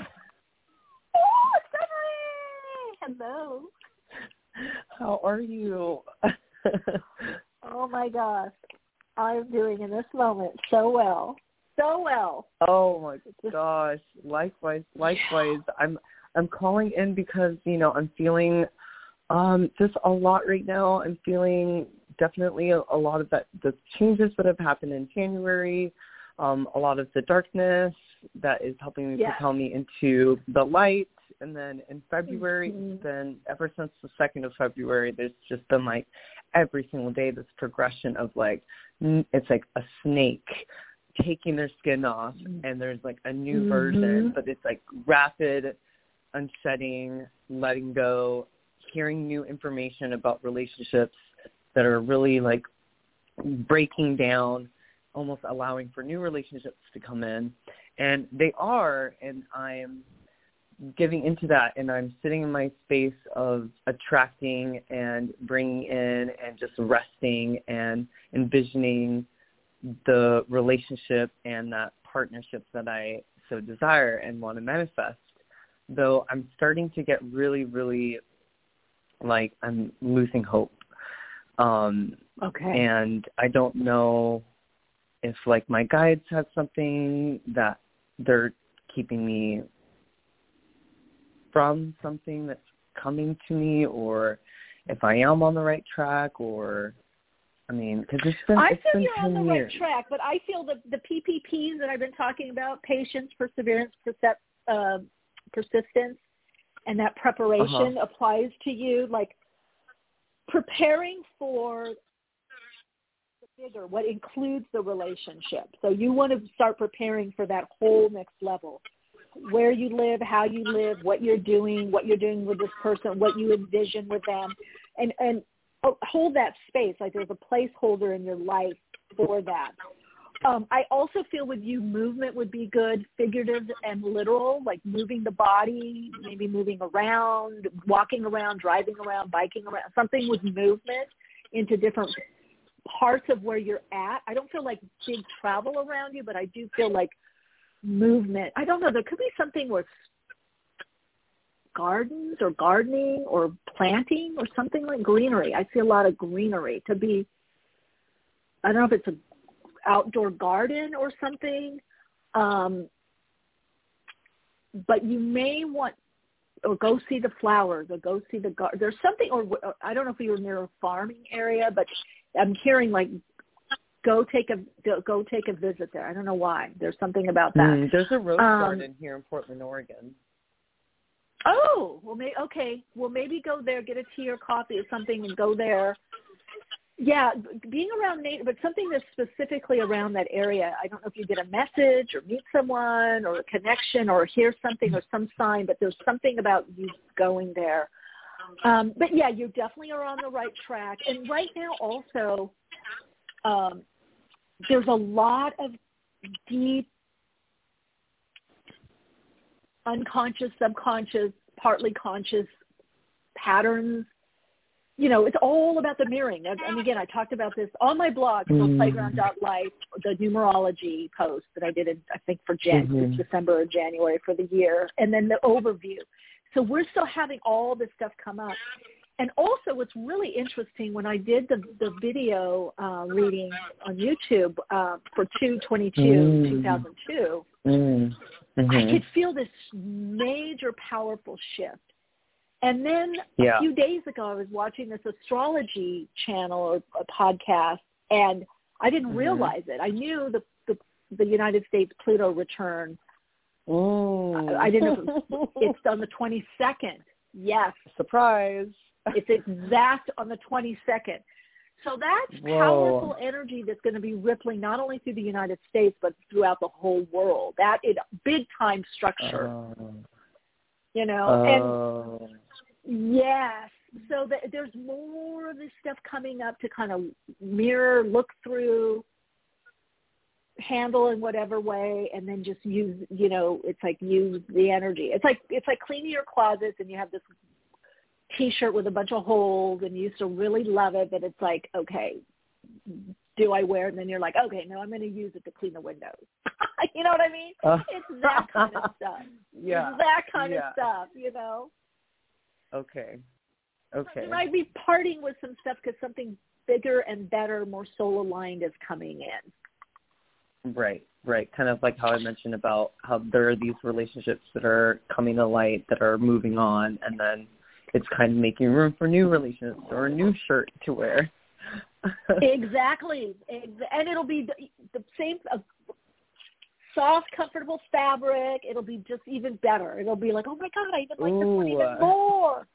Oh, Sunray! Hello. [LAUGHS] How are you? Oh my gosh. I'm doing in this moment so well. So well. oh my gosh. Likewise, likewise. I'm I'm calling in because, you know, I'm feeling um just a lot right now. I'm feeling definitely a, a lot of that the changes that have happened in January, um, a lot of the darkness that is helping me Yes. propel me into the light. And then in February, Mhm. it's ever since the second of February, there's just been like every single day this progression of like it's like a snake taking their skin off and there's like a new Mhm. version but it's like rapid unshedding letting go hearing new information about relationships that are really like breaking down almost allowing for new relationships to come in and they are and i'm giving into that and i'm sitting in my space of attracting and bringing in and just resting and envisioning the relationship and that partnership that i so desire and want to manifest though i'm starting to get really really like i'm losing hope um Okay. and I don't know if like my guides have something that they're keeping me from something that's coming to me or if I am on the right track or I mean because it's been I it's feel been you're 10 on the years. right track, but I feel that the PPPs that I've been talking about, patience, perseverance, percep- uh, persistence, and that preparation Uh-huh. applies to you. Like preparing for the bigger, what includes the relationship. So you want to start preparing for that whole next level. Where you live, how you live, what you're doing, what you're doing with this person, what you envision with them, and and oh, hold that space. Like there's a placeholder in your life for that. Um, I also feel with you, movement would be good, figurative and literal, like moving the body, maybe moving around, walking around, driving around, biking around, something with movement into different parts of where you're at. I don't feel like big travel around you, but I do feel like movement. I don't know. There could be something with gardens or gardening or planting or something like greenery. I see a lot of greenery. Could be, I don't know if it's an outdoor garden or something. Um, but you may want or go see the flowers or go see the garden. There's something, or I don't know if you were near a farming area, but I'm hearing like go take a go take a visit there. I don't know why. There's something about that. Mm, there's a rose um, garden here in Portland, Oregon. Oh, well, may, okay. Well, maybe go there, get a tea or coffee or something, and go there. Yeah, being around nature, but something that's specifically around that area. I don't know if you get a message or meet someone or a connection or hear something or some sign, but there's something about you going there. Um, but yeah, you definitely are on the right track. And right now, also, um, there's a lot of deep unconscious, subconscious, partly conscious patterns. You know, it's all about the mirroring. And again, I talked about this on my blog, mm. playground.life, the numerology post that I did, in, I think, for Jan- mm-hmm. December or January for the year, and then the overview. So we're still having all this stuff come up. And also what's really interesting, when I did the, the video uh, reading on YouTube uh, for 222, mm. 2002, mm. Mm-hmm. I could feel this major powerful shift. And then yeah. a few days ago, I was watching this astrology channel or a podcast, and I didn't mm-hmm. realize it. I knew the, the the United States Pluto return. Mm. I, I didn't. Know [LAUGHS] it's on the twenty second. Yes. Surprise. [LAUGHS] it's exact on the twenty second. So that's Whoa. powerful energy that's going to be rippling not only through the United States but throughout the whole world. That is big time structure. Uh, you know, uh, and yes, so that there's more of this stuff coming up to kind of mirror, look through, handle in whatever way, and then just use. You know, it's like use the energy. It's like it's like cleaning your closets, and you have this t-shirt with a bunch of holes and you used to really love it, but it's like, okay, do I wear it? And then you're like, okay, no, I'm going to use it to clean the windows. [LAUGHS] you know what I mean? Uh, it's that kind of stuff. [LAUGHS] Yeah. It's that kind yeah. of stuff, you know? Okay. Okay. You might be parting with some stuff because something bigger and better, more soul aligned is coming in. Right, right. Kind of like how I mentioned about how there are these relationships that are coming to light that are moving on and then it's kind of making room for new relationships or a new shirt to wear. [LAUGHS] exactly, and it'll be the, the same uh, soft, comfortable fabric. It'll be just even better. It'll be like, oh my god, I even like this one even more.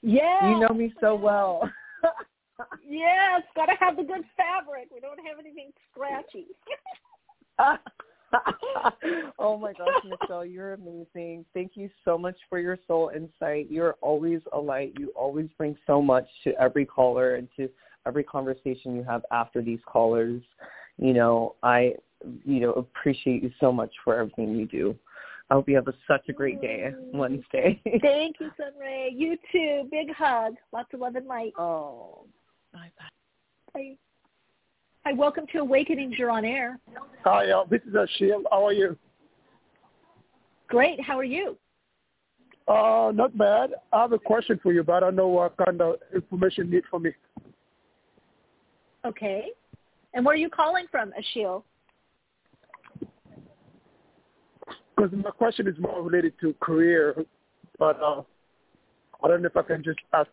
Yeah, you know me so well. [LAUGHS] yes, gotta have the good fabric. We don't have anything scratchy. [LAUGHS] [LAUGHS] oh my gosh, Michele, you're amazing. Thank you so much for your soul insight. You're always a light. You always bring so much to every caller and to every conversation you have after these callers. You know, I, you know, appreciate you so much for everything you do. I hope you have a, such a great day Wednesday. [LAUGHS] Thank you, Sunray. You too. Big hug. Lots of love and light. Oh, bye bye. Hi, welcome to Awakenings. You're on air. Hi, uh, this is Ashil. How are you? Great. How are you? Uh, not bad. I have a question for you, but I don't know what kind of information you need from me. Okay. And where are you calling from, Ashil? Because my question is more related to career, but uh, I don't know if I can just ask,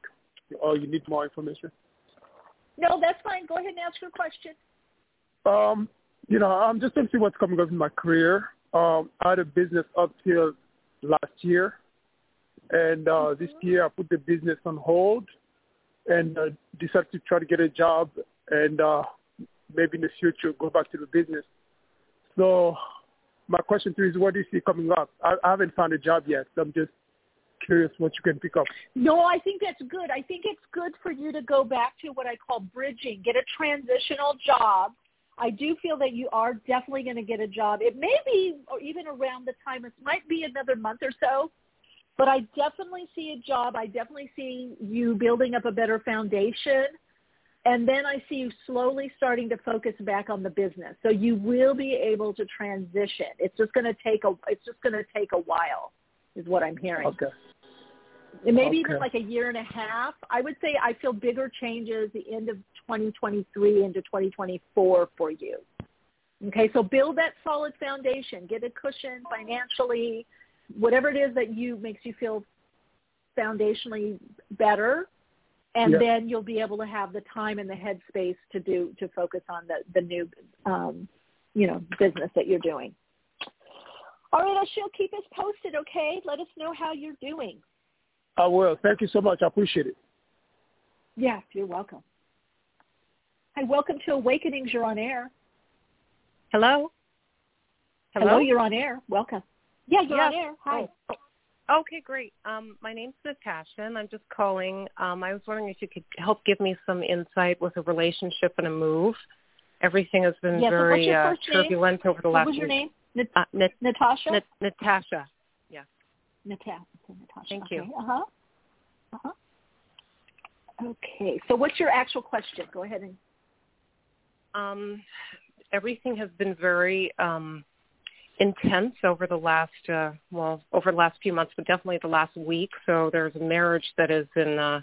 or you need more information. No, that's fine. Go ahead and ask your question. Um, you know, I'm just going to see what's coming up in my career. Um, I had a business up till last year, and uh, mm-hmm. this year I put the business on hold and uh, decided to try to get a job and uh, maybe in the future go back to the business. So my question to you is, what do you see coming up? I, I haven't found a job yet, so I'm just curious what you can pick up. No, I think that's good. I think it's good for you to go back to what I call bridging, get a transitional job. I do feel that you are definitely going to get a job. It may be or even around the time, it might be another month or so, but I definitely see a job. I definitely see you building up a better foundation. and then I see you slowly starting to focus back on the business. So you will be able to transition. It's just going to take a it's just going to take a while, is what I'm hearing. Okay. And maybe Okay. even like a year and a half. I would say I feel bigger changes the end of 2023 into 2024 for you. Okay, so build that solid foundation. Get a cushion financially, whatever it is that you makes you feel foundationally better, and then you'll be able to have the time and the headspace to do to focus on the the new, um, you know, business that you're doing. All right, Ashil keep us posted. Okay, let us know how you're doing. I will. Thank you so much. I appreciate it. Yes, you're welcome. Hi, welcome to Awakenings. You're on air. Hello? Hello, you're on air. Welcome. Yeah, you're on air. Hi. Oh, oh, okay, great. Um, my name's Natasha, and I'm just calling. Um, I was wondering if you could help give me some insight with a relationship and a move. Everything has been Yes, very your uh, first name? turbulent over the What last was your week. name? Nat- Uh, Nat- Natasha. Nat- Natasha. Yeah. Natasha. Natasha. Thank okay. you. Uh huh. Uh huh. Okay. So, what's your actual question? Go ahead and. Um, everything has been very um, intense over the last, uh, well, over the last few months, but definitely the last week. So there's a marriage that is in uh,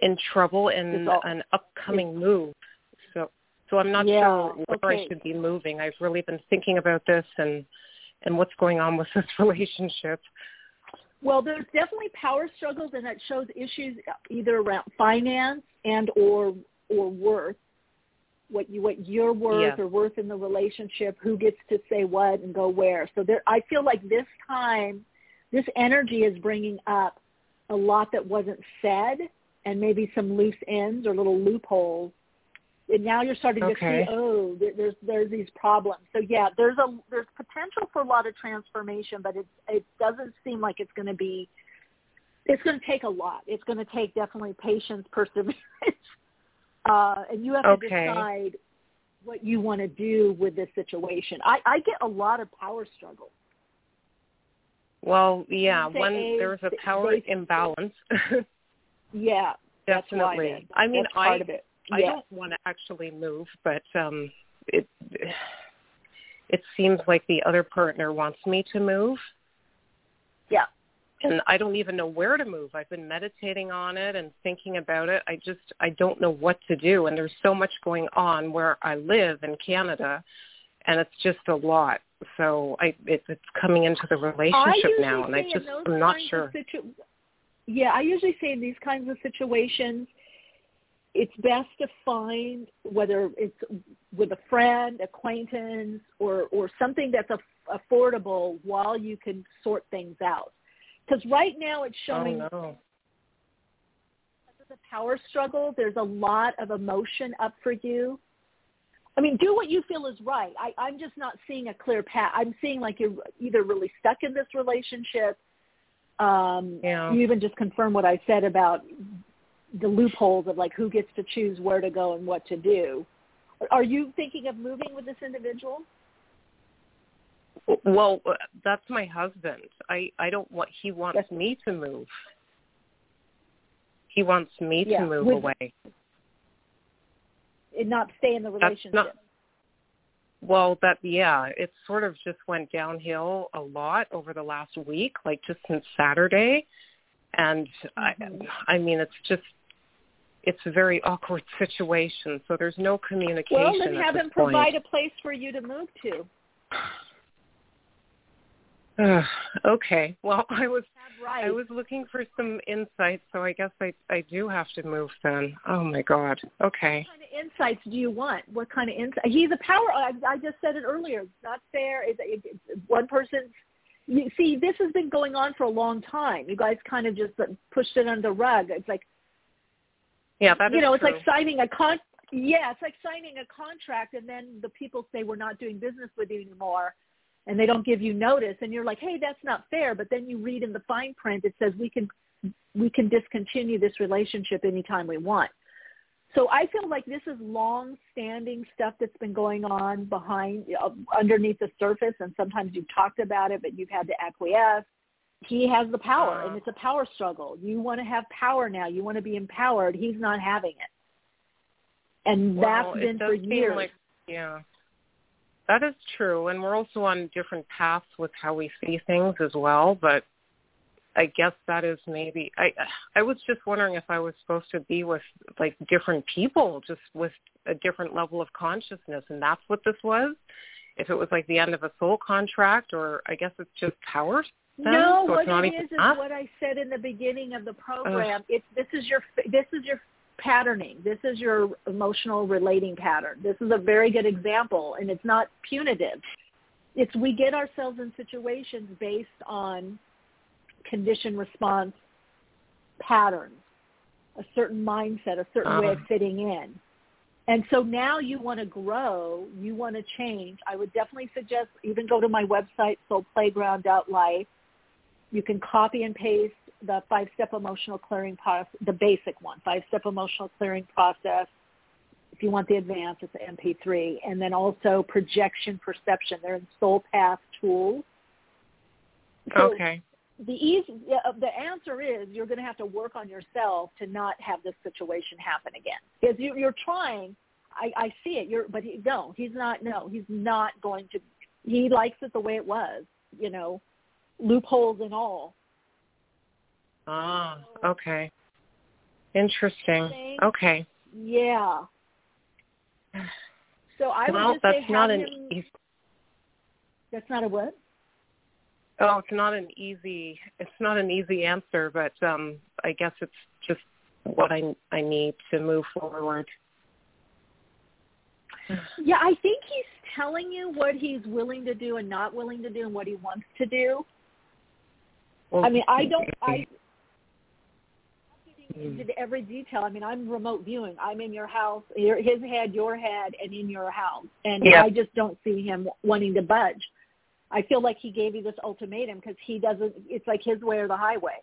in trouble and all- an upcoming move. So, I'm not Yeah, sure where okay. I should be moving. I've really been thinking about this and and what's going on with [LAUGHS] this relationship. Well, there's definitely power struggles, and it shows issues either around finance and or or worth. What you what you're worth Yeah. or worth in the relationship, who gets to say what and go where. So there, I feel like this time, this energy is bringing up a lot that wasn't said, and maybe some loose ends or little loopholes. And now you're starting to see, oh, there, there's there's these problems. So yeah, there's a there's potential for a lot of transformation, but it it doesn't seem like it's going to be. It's going to take a lot. It's going to take definitely patience, [LAUGHS] perseverance, uh, and you have to decide what you want to do with this situation. I, I get a lot of power struggles. Well, yeah, when age, there's a power basic- imbalance, [LAUGHS] Yeah, definitely. I mean, That's part I of it. I don't want to actually move, but um it it seems like the other partner wants me to move. Yeah. And I don't even know where to move. I've been meditating on it and thinking about it. I just I don't know what to do and there's so much going on where I live in Canada and it's just a lot. So I it, it's coming into the relationship now and I just I'm not sure. situ- yeah, I usually say in these kinds of situations, it's best to find whether it's with a friend, acquaintance, or or something that's aff- affordable while you can sort things out. Because right now it's showing oh no. the power struggle. There's a lot of emotion up for you. I mean, do what you feel is right. I, I'm just not seeing a clear path. I'm seeing like you're either really stuck in this relationship. Um, Yeah. You even just confirm what I said about the loopholes of like who gets to choose where to go and what to do. Are you thinking of moving with this individual? Well, that's my husband. I I don't want. He wants me to move. He wants me Yeah, to move with- away. And not stay in the relationship? not. Well, that yeah, it sort of just went downhill a lot over the last week, like just since Saturday, and Mm-hmm. I I mean it's just it's a very awkward situation. So there's no communication. well, then have him point. provide a place for you to move to. Ugh, [SIGHS] okay. Well, I was Right. I was looking for some insight, so I guess I I do have to move then. Oh my god. Okay. What kind of insights do you want? What kind of insight? He's a power. I, I just said it earlier. It's not fair. It's one person's. You see, this has been going on for a long time. You guys kind of just pushed it under the rug. It's like Yeah, that you know, it's true. like signing a con. Yeah, it's like signing a contract, and then the people say we're not doing business with you anymore, and they don't give you notice, and you're like, hey, that's not fair. But then you read in the fine print it says we can we can discontinue this relationship anytime we want. So I feel like this is long-standing stuff that's been going on behind, uh, underneath the surface, and sometimes you've talked about it, but you've had to acquiesce. He has the power, and it's a power struggle. You want to have power now. You want to be empowered. He's not having it. and well, that's been for years. Like, yeah, that is true, and we're also on different paths with how we see things as well. But I guess that is maybe I I was just wondering if I was supposed to be with like different people, just with a different level of consciousness, and that's what this was. If it was like the end of a soul contract, or I guess it's just power. No, what it is is what I said in the beginning of the program. It's this is your this is your patterning. This is your emotional relating pattern. This is a very good example, and it's not punitive. It's we get ourselves in situations based on condition response patterns, a certain mindset, a certain way of Uh-huh. fitting in. And so now you want to grow, you want to change. I would definitely suggest even go to my website, soulplayground.life. You can copy and paste the five-step emotional clearing process, the basic one, five-step emotional clearing process. If you want the advanced, it's the MP3. And then also projection perception. They're in Soul Path tools. So Okay. the easy, yeah, the answer is you're going to have to work on yourself to not have this situation happen again. Because you, you're trying. I, I see it. You're, but he, no, he's not. No, he's not going to. He likes it the way it was. You know, loopholes and all. Ah, okay. Interesting. Okay. Yeah. So I well, would just that's say not an him. easy. That's not a what? Oh, it's not an easy. It's not an easy answer, but um, I guess it's just what I I need to move forward. Yeah, I think he's telling you what he's willing to do and not willing to do, and what he wants to do. Well, I mean, I don't. I into every detail. I mean, I'm remote viewing. I'm in your house, your, his head, your head, and in your house, and Yep. I just don't see him wanting to budge. I feel like he gave you this ultimatum because he doesn't. It's like his way or the highway.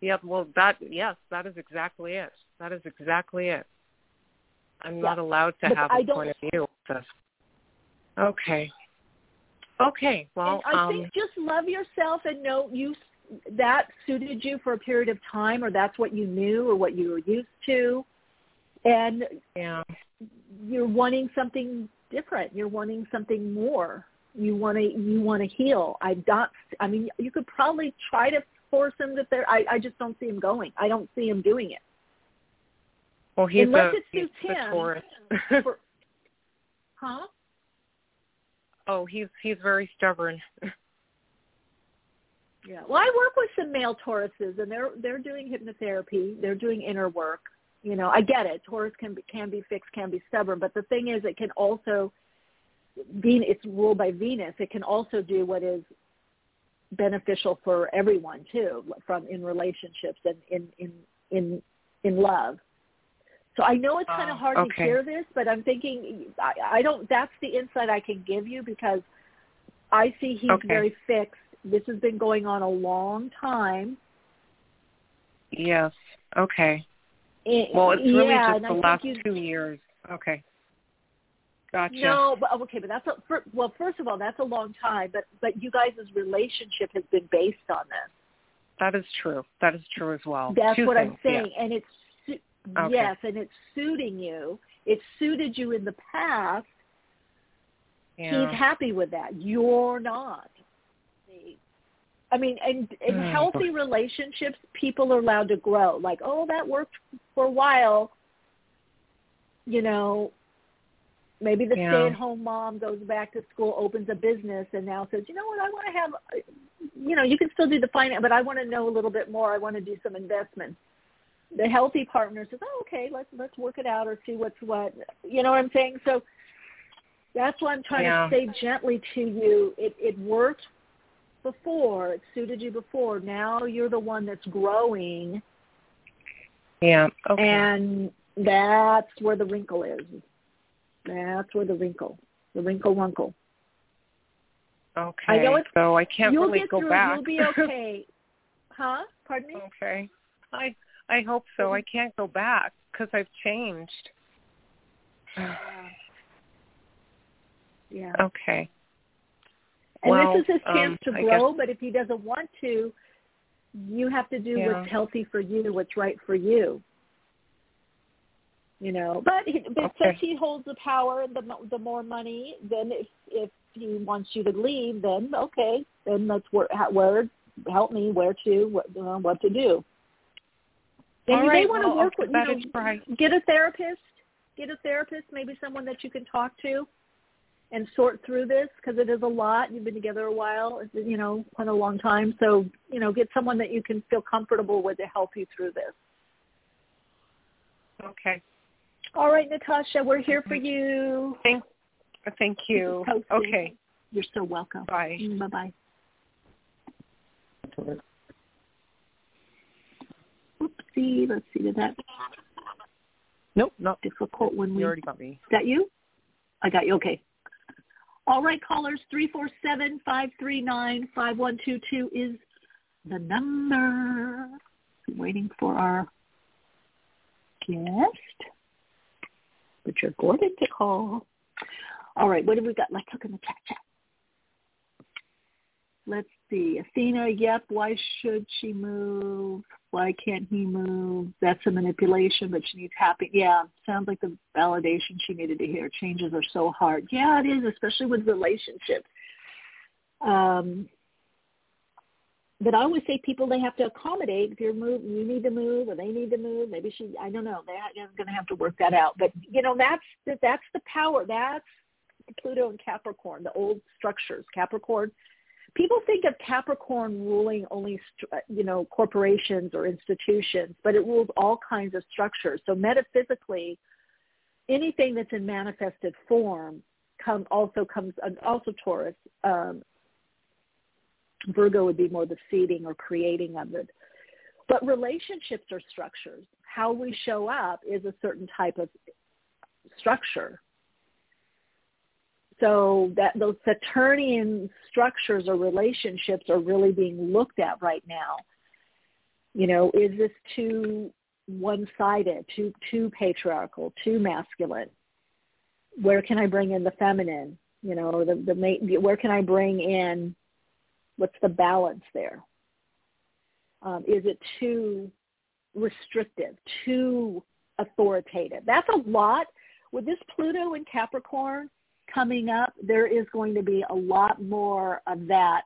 Yep. Well, that yes, that is exactly it. That is exactly it. I'm not allowed to But have I a point of view. with this. Okay. Okay. Well, and I um, think just love yourself and know you that suited you for a period of time, or that's what you knew or what you were used to, and yeah. you're wanting something different. You're wanting something more. You want to you want to heal. I don't I mean, you could probably try to force him to there. I I just don't see him going. I don't see him doing it. Well, he's Unless a it suits a him. Taurus. [LAUGHS] For, [LAUGHS] huh? oh, he's he's very stubborn. [LAUGHS] Yeah. Well, I work with some male Tauruses, and they're they're doing hypnotherapy. They're doing inner work. You know, I get it. Taurus can be can be fixed, can be stubborn, but the thing is, it can also Venus. It's ruled by Venus. It can also do what is beneficial for everyone too, from in relationships and in in in in love. So I know it's kind of Oh, hard to okay. hear this, but I'm thinking I, I don't. That's the insight I can give you because I see he's Okay. very fixed. This has been going on a long time. yes. Okay. It- Well, it's really yeah, just the last you- two years. Okay. Gotcha. No, but okay, but that's a, fir- well. First of all, that's a long time. But but you guys' relationship has been based on this. That is true. That is true as well. That's Two what I'm things, yeah. saying, and it's su- Okay. yes, and it's suiting you. It suited you in the past. Yeah. He's happy with that. You're not. I mean, in in Hmm. healthy relationships, people are allowed to grow. Like, oh, that worked for a while. You know, maybe the Yeah. stay-at-home mom goes back to school, opens a business, and now says, you know what, I want to have, you know, you can still do the finance, but I want to know a little bit more. I want to do some investments. The healthy partner says, oh, okay, let's let's work it out or see what's what. You know what I'm saying? So that's why I'm trying Yeah. to say gently to you. It it worked before. It suited you before. Now you're the one that's growing, Yeah. Okay. and that's where the wrinkle is. That's where the wrinkle, the wrinkle wrinkle. okay. I know it's- so I can't you'll really get go through. back. You'll be [LAUGHS] okay. huh? Pardon me? okay. I I hope so. I can't go back because I've changed. [SIGHS] Yeah. Okay. And Well, this is his chance um, to grow, but if he doesn't want to, you have to do Yeah. what's healthy for you, what's right for you. You know, but he, but Okay. since he holds the power and the mo- the more money, then if if he wants you to leave, then okay, then that's where where help me where to what uh, what to do. And All you may want to well, work with you know, get a therapist, get a therapist, maybe someone that you can talk to, and sort through this because it is a lot. You've been together a while, you know, quite a long time. So you know, get someone that you can feel comfortable with to help you through this. Okay. All right, Natasha, we're here for mm-hmm. you. Thank, thank you. Keep us posted. Okay. You're so welcome. Bye. Mm, bye bye. Oopsie, let's see, did that Nope, not difficult when we you already got me. Is that you? I got you. Okay. All right, callers, three four seven five three nine five one two two is the number. Waiting for our guest, Richard Gordon, to call. All right, what have we got? Let's look in the chat chat. Let's see. Athena, yep, why should she move? Why can't he move? That's a manipulation, but she needs happy. Yeah, sounds like the validation she needed to hear. Changes are so hard. Yeah, it is, especially with relationships. Um, but I always say people they have to accommodate. If you're move, you need to move, or they need to move. Maybe she, I don't know. They're going to have to work that out. But you know, that's that's the power. That's Pluto and Capricorn, the old structures. Capricorn people think of Capricorn ruling only, you know, corporations or institutions, but it rules all kinds of structures. So metaphysically, anything that's in manifested form come also comes also Taurus. Um, Virgo would be more the seeding or creating of it. But relationships are structures. How we show up is a certain type of structure. So that those Saturnian structures or relationships are really being looked at right now. You know, is this too one-sided, too too patriarchal, too masculine? Where can I bring in the feminine? You know, the the where can I bring in? What's the balance there? Um, is it too restrictive, too authoritative? That's a lot. With this Pluto in Capricorn, coming up, there is going to be a lot more of that.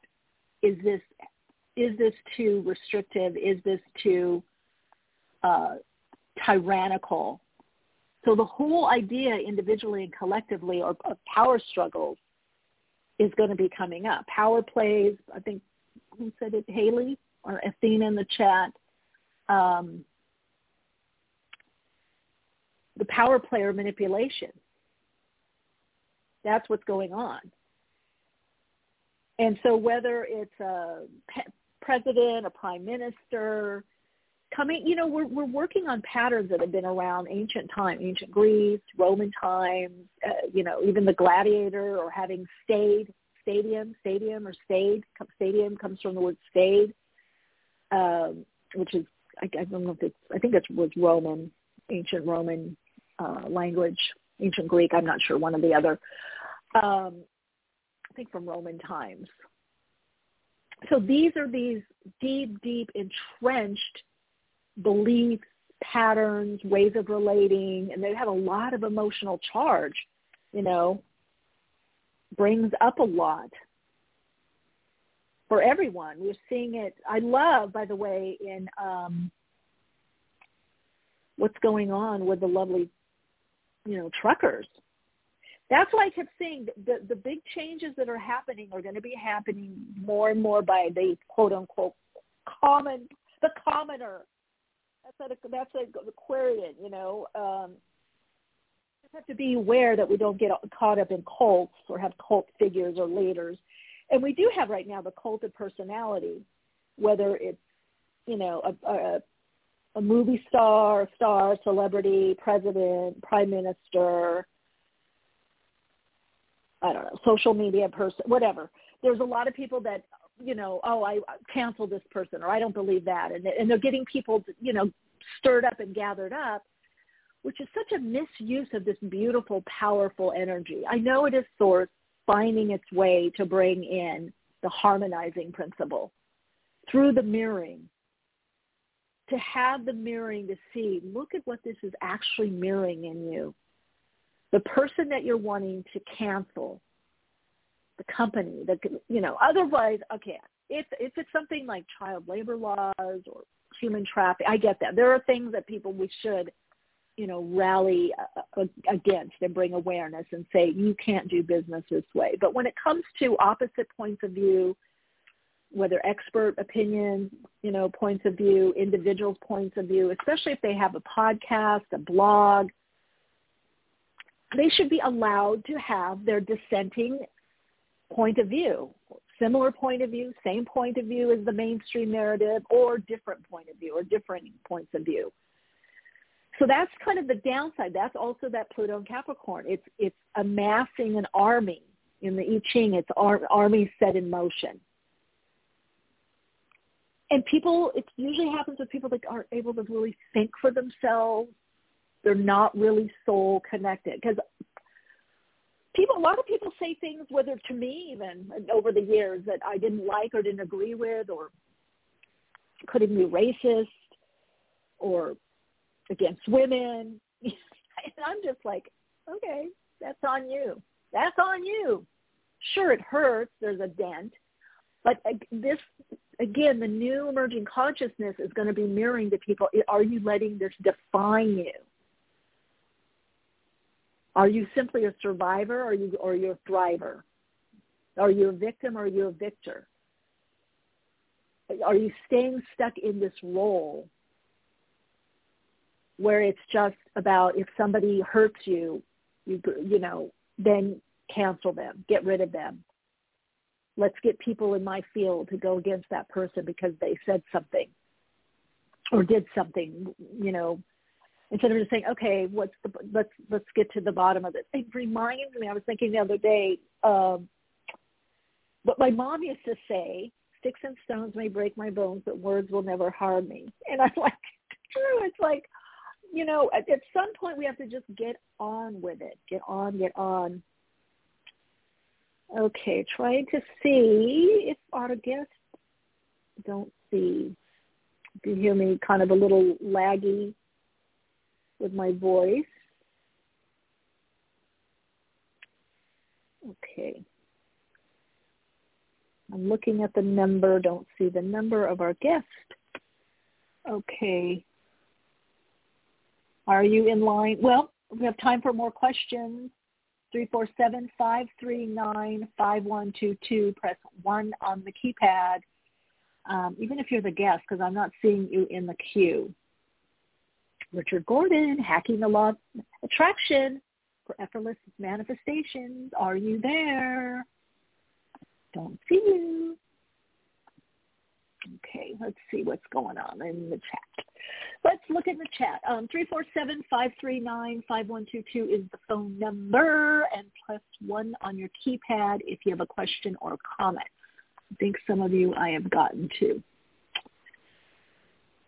Is this is this too restrictive? Is this too uh, tyrannical? So the whole idea, individually and collectively, or of power struggles, is going to be coming up. Power plays. I think who said it? Haley or Athena in the chat. Um, the power player manipulation that's what's going on. And so whether it's a president, a prime minister, coming, you know, we're we're working on patterns that have been around ancient time, ancient Greece, Roman times, uh, you know, even the gladiator or having stayed stadium, stadium or stayed. Stadium comes from the word stayed, um, which is I, I don't know if it's I think it was Roman, ancient Roman uh, language, ancient Greek. I'm not sure, one or the other. Um, I think from Roman times. So these are these deep, deep, entrenched beliefs, patterns, ways of relating, and they have a lot of emotional charge, you know, brings up a lot for everyone. We're seeing it. I love, by the way, in um, what's going on with the lovely, you know, truckers that's why I kept saying the the big changes that are happening are going to be happening more and more by the quote unquote common the commoner. That's a that's a Aquarian, you know. Um, just have to be aware that we don't get caught up in cults or have cult figures or leaders, and we do have right now the cult of personality, whether it's you know a, a a movie star, star, celebrity, president, prime minister, I don't know, social media person, whatever. There's a lot of people that, you know, oh, I cancel this person or I don't believe that. And, and they're getting people, you know, stirred up and gathered up, which is such a misuse of this beautiful, powerful energy. I know it is source finding its way to bring in the harmonizing principle through the mirroring. To have the mirroring to see, look at what this is actually mirroring in you. The person that you're wanting to cancel, the company, the you know, otherwise, okay, if if it's something like child labor laws or human trafficking, I get that. There are things that people we should, you know, rally uh, uh, against and bring awareness and say you can't do business this way. But when it comes to opposite points of view, whether expert opinion, you know, points of view, individuals' points of view, especially if they have a podcast, a blog, they should be allowed to have their dissenting point of view, similar point of view, same point of view as the mainstream narrative, or different point of view, or different points of view. So that's kind of the downside. That's also that Pluto and Capricorn. It's it's amassing an army in the I Ching. It's ar- army set in motion and people, it usually happens with people that aren't able to really think for themselves. They're not really soul connected because people, a lot of people say things, whether to me even over the years that I didn't like or didn't agree with, or could even be racist or against women. [LAUGHS] and I'm just like, okay, that's on you. That's on you. Sure, it hurts. There's a dent. But uh, this again, the new emerging consciousness is going to be mirroring the people. Are you letting this define you? Are you simply a survivor or are you, or you a thriver? Are you a victim or are you a victor? Are you staying stuck in this role where it's just about if somebody hurts you, you, you know, then cancel them, get rid of them let's get people in my field to go against that person because they said something or did something, you know, instead of just saying, okay, what's the, let's, let's get to the bottom of it. It reminds me, I was thinking the other day, um, what my mom used to say, sticks and stones may break my bones, but words will never harm me. And I'm like, [LAUGHS] true. It's like, you know, at, at some point we have to just get on with it. Get on, get on. Okay, trying to see if our guests don't see. You hear me kind of a little laggy with my voice. Okay. I'm looking at the number, don't see the number of our guest. Okay. Are you in line? Well, we have time for more questions. 347-539-5122. Press 1 on the keypad, um, even if you're the guest, because I'm not seeing you in the queue. Richard Gordon, Hacking the Law of Attraction for Effortless Manifestations. Are you there? Don't see you. Okay, let's see what's going on in the chat. Let's look in the chat. Um, 347-539-5122 is the phone number, and plus one on your keypad if you have a question or comment. I think some of you I have gotten to.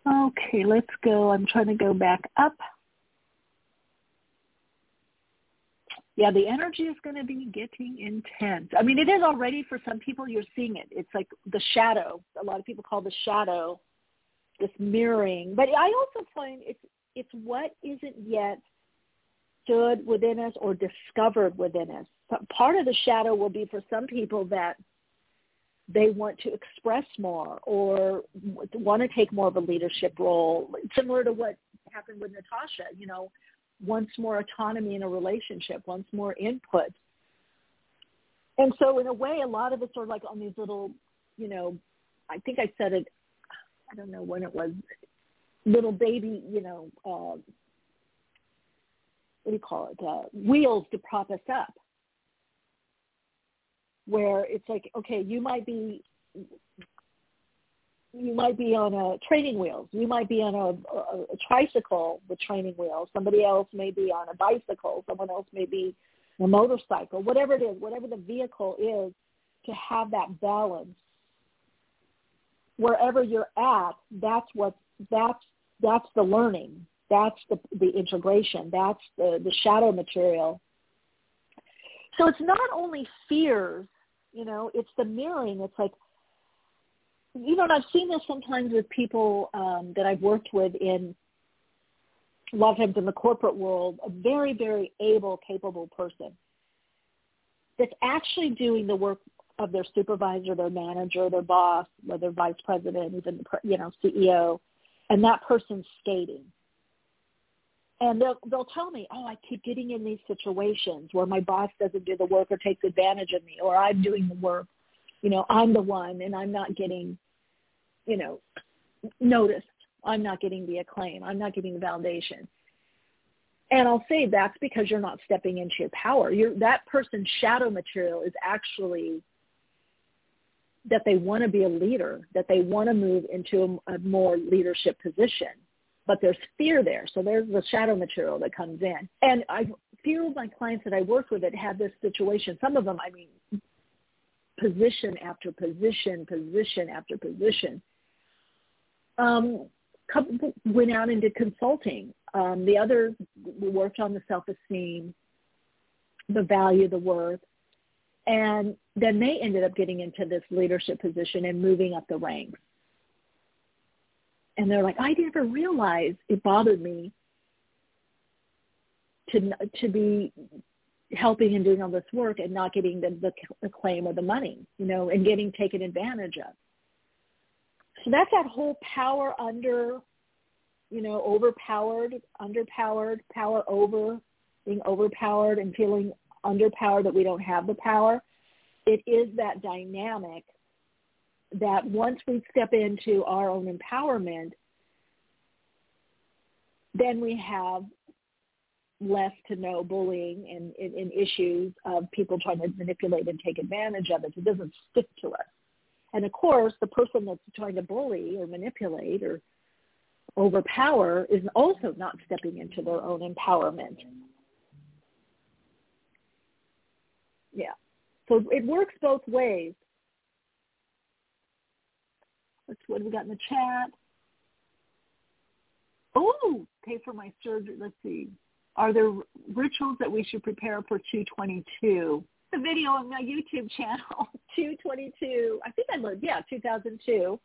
Okay, let's go. I'm trying to go back up. Yeah, the energy is going to be getting intense. I mean, it is already for some people. You're seeing it. It's like the shadow. A lot of people call the shadow this mirroring. But I also find it's it's what isn't yet stood within us or discovered within us. Part of the shadow will be for some people that they want to express more or want to take more of a leadership role, similar to what happened with Natasha. You know, wants more autonomy in a relationship, wants more input. And so in a way, a lot of us are like on these little, you know, I think I said it, I don't know when it was, little baby, you know, uh, what do you call it, uh, wheels to prop us up. Where it's like, okay, you might be you might be on a training wheels. You might be on a, a, a tricycle with training wheels. Somebody else may be on a bicycle. Someone else may be a motorcycle. Whatever it is, whatever the vehicle is, to have that balance. Wherever you're at, that's what that's that's the learning. That's the the integration. That's the the shadow material. So it's not only fears, you know, it's the mirroring. It's like you know, and I've seen this sometimes with people um, that I've worked with in a lot of times in the corporate world, a very, very able, capable person that's actually doing the work of their supervisor, their manager, their boss, whether vice president, even the, you know CEO, and that person's skating. And they'll they'll tell me, oh, I keep getting in these situations where my boss doesn't do the work or takes advantage of me, or I'm doing the work, you know, I'm the one, and I'm not getting, you know, noticed. I'm not getting the acclaim. I'm not getting the validation. And I'll say that's because you're not stepping into your power. You're, that person's shadow material is actually that they want to be a leader, that they want to move into a, a more leadership position, but there's fear there. So there's the shadow material that comes in. And I few of my clients that I work with that had this situation, some of them, I mean, position after position, position after position, um, couple went out and did consulting. Um, the other worked on the self-esteem, the value, the worth, and then they ended up getting into this leadership position and moving up the ranks. And they're like, I never realized it bothered me to to be helping and doing all this work and not getting the, the, the claim or the money, you know, and getting taken advantage of. So that's that whole power under, you know, overpowered, underpowered, power over, being overpowered and feeling underpowered that we don't have the power. It is that dynamic that once we step into our own empowerment, then we have less to no bullying and, and, and, issues of people trying to manipulate and take advantage of it. It doesn't stick to us. And of course, the person that's trying to bully or manipulate or overpower is also not stepping into their own empowerment. Yeah. So it works both ways. Let's what we got in the chat. Oh, pay for my surgery. Let's see. Are there rituals that we should prepare for 222? The video on my YouTube channel, [LAUGHS] 222. I think I looked, yeah, 2002.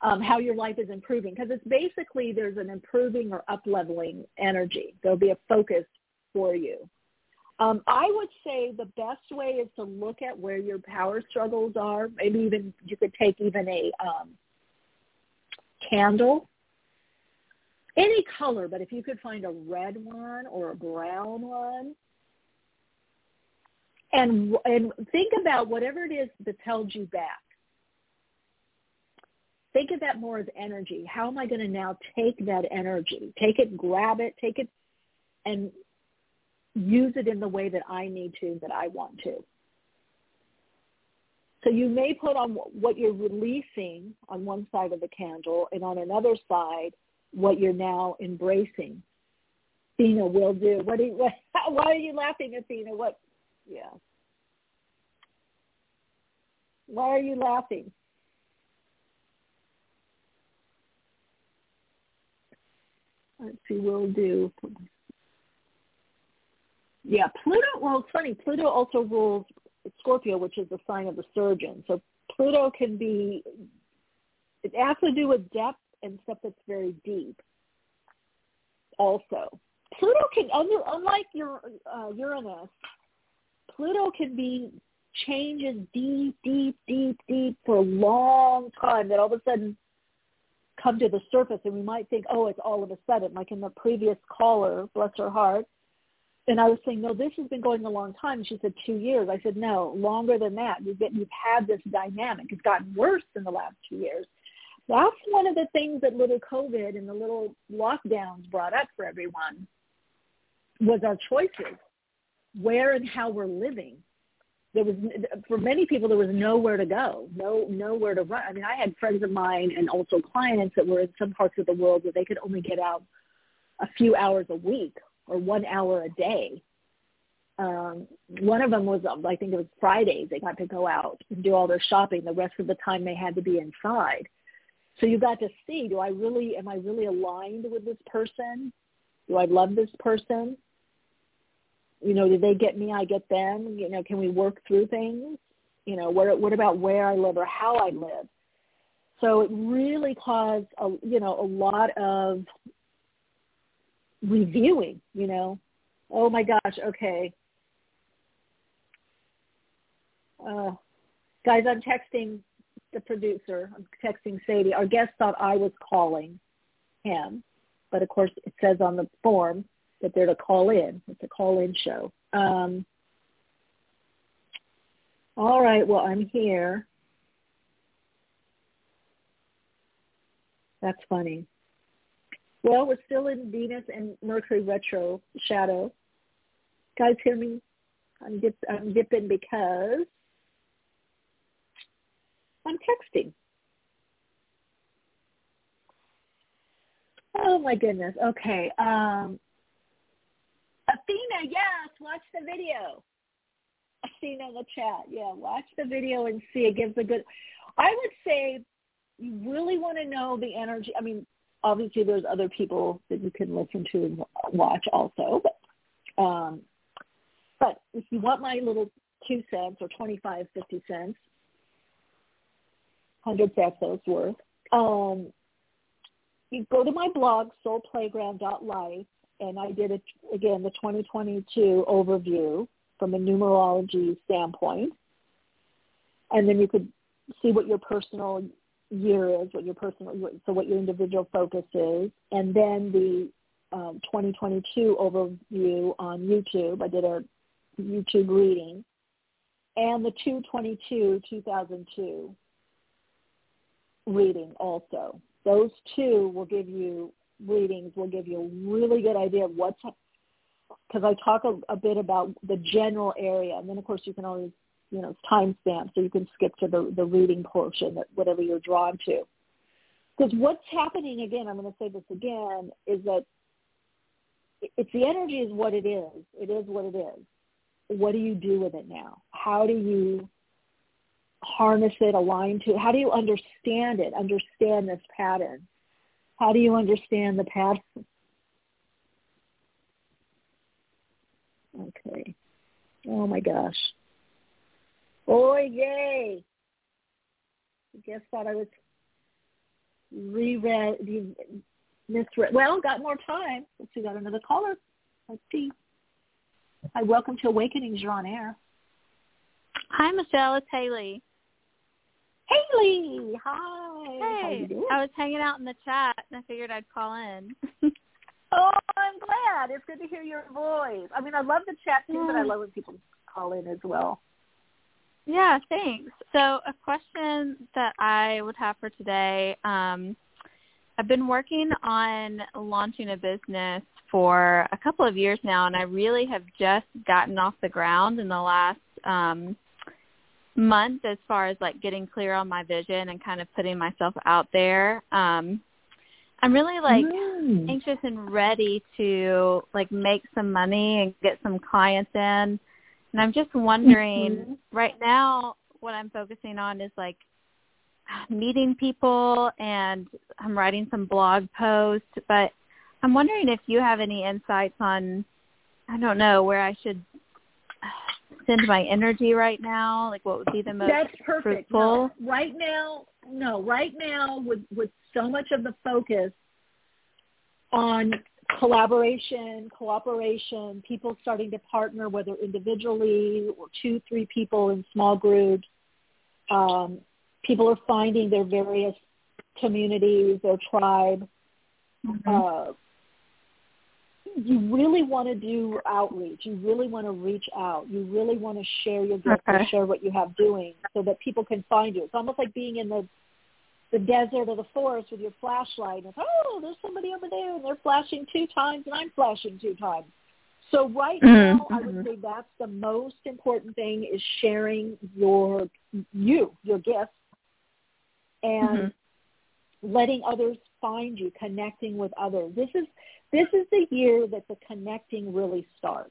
Um, how your life is improving because it's basically there's an improving or up leveling energy. There'll be a focus for you. Um, I would say the best way is to look at where your power struggles are. Maybe even you could take even a um, candle, any color, but if you could find a red one or a brown one, and and think about whatever it is that's held you back. Think of that more as energy. How am I going to now take that energy? Take it, grab it, take it, and use it in the way that I need to, that I want to. So you may put on what you're releasing on one side of the candle, and on another side, what you're now embracing. Athena will do. What, you, what [LAUGHS] why are you laughing, Athena? What yeah. Why are you laughing? Let's see, we'll do. Yeah, Pluto, well, it's funny. Pluto also rules Scorpio, which is the sign of the surgeon. So Pluto can be, it has to do with depth and stuff that's very deep also. Pluto can, unlike your uh, Uranus, Pluto can be changes deep, deep, deep, deep for a long time that all of a sudden come to the surface and we might think, oh, it's all of a sudden, like in the previous caller, bless her heart. And I was saying, no, this has been going a long time. She said two years. I said, no, longer than that. You've, been, you've had this dynamic. It's gotten worse in the last two years. That's one of the things that little COVID and the little lockdowns brought up for everyone was our choices where and how we're living. There was for many people there was nowhere to go, no nowhere to run. I mean, I had friends of mine and also clients that were in some parts of the world where they could only get out a few hours a week or one hour a day. Um, one of them was, I think it was Fridays. They got to go out and do all their shopping. The rest of the time they had to be inside. So you got to see, do I really, am I really aligned with this person? Do I love this person? You know, do they get me? I get them. You know, can we work through things? You know, what what about where I live or how I live? So it really caused a you know a lot of reviewing. You know, oh my gosh, okay, uh, guys, I'm texting the producer. I'm texting Sadie. Our guest thought I was calling him, but of course it says on the form that they're to call in. It's a call-in show. Um, all right. Well, I'm here. That's funny. Well, we're still in Venus and Mercury retro shadow. Guys, hear me? I'm, dip, I'm dipping because I'm texting. Oh my goodness. Okay. Um, Athena, yes, watch the video. Athena in the chat. Yeah, watch the video and see. It gives a good. I would say you really want to know the energy. I mean, obviously there's other people that you can listen to and watch also, but um, but if you want my little two cents or twenty five, fifty cents, hundred pesos worth, um, you go to my blog soulplayground.life and I did it again the 2022 overview from a numerology standpoint, and then you could see what your personal year is, what your personal so what your individual focus is, and then the um, 2022 overview on YouTube. I did a YouTube reading, and the 222 2002 reading also. Those two will give you readings will give you a really good idea of what's because I talk a, a bit about the general area, and then of course you can always you know timestamp so you can skip to the the reading portion that whatever you're drawn to. Because what's happening again, I'm going to say this again, is that it's the energy is what it is. It is what it is. What do you do with it now? How do you harness it, align to? it? How do you understand it? Understand this pattern? How do you understand the pattern? Okay. Oh my gosh. Oh yay! I guess thought I was reread, misread. Well, got more time. Let's see, got another caller. Let's see. Hi, welcome to Awakenings. You're on air. Hi, Michele. It's Haley. Haley, hi. Hey, I was hanging out in the chat and I figured I'd call in. [LAUGHS] oh, I'm glad. It's good to hear your voice. I mean, I love the chat too, but I love when people call in as well. Yeah, thanks. So a question that I would have for today, um, I've been working on launching a business for a couple of years now, and I really have just gotten off the ground in the last um, month as far as like getting clear on my vision and kind of putting myself out there. Um I'm really like mm. anxious and ready to like make some money and get some clients in. And I'm just wondering mm-hmm. right now what I'm focusing on is like meeting people and I'm writing some blog posts, but I'm wondering if you have any insights on I don't know where I should send my energy right now? Like what would be the most That's perfect. fruitful? No, right now, no, right now with with so much of the focus on collaboration, cooperation, people starting to partner, whether individually or two, three people in small groups. Um, people are finding their various communities, their tribe. Mm-hmm. Uh, you really want to do outreach. You really want to reach out. You really want to share your gifts okay. and share what you have doing so that people can find you. It's almost like being in the the desert or the forest with your flashlight. And oh, there's somebody over there, and they're flashing two times, and I'm flashing two times. So right mm-hmm. now, I would say that's the most important thing is sharing your you, your gifts, and mm-hmm. letting others find you, connecting with others. This is this is the year that the connecting really starts.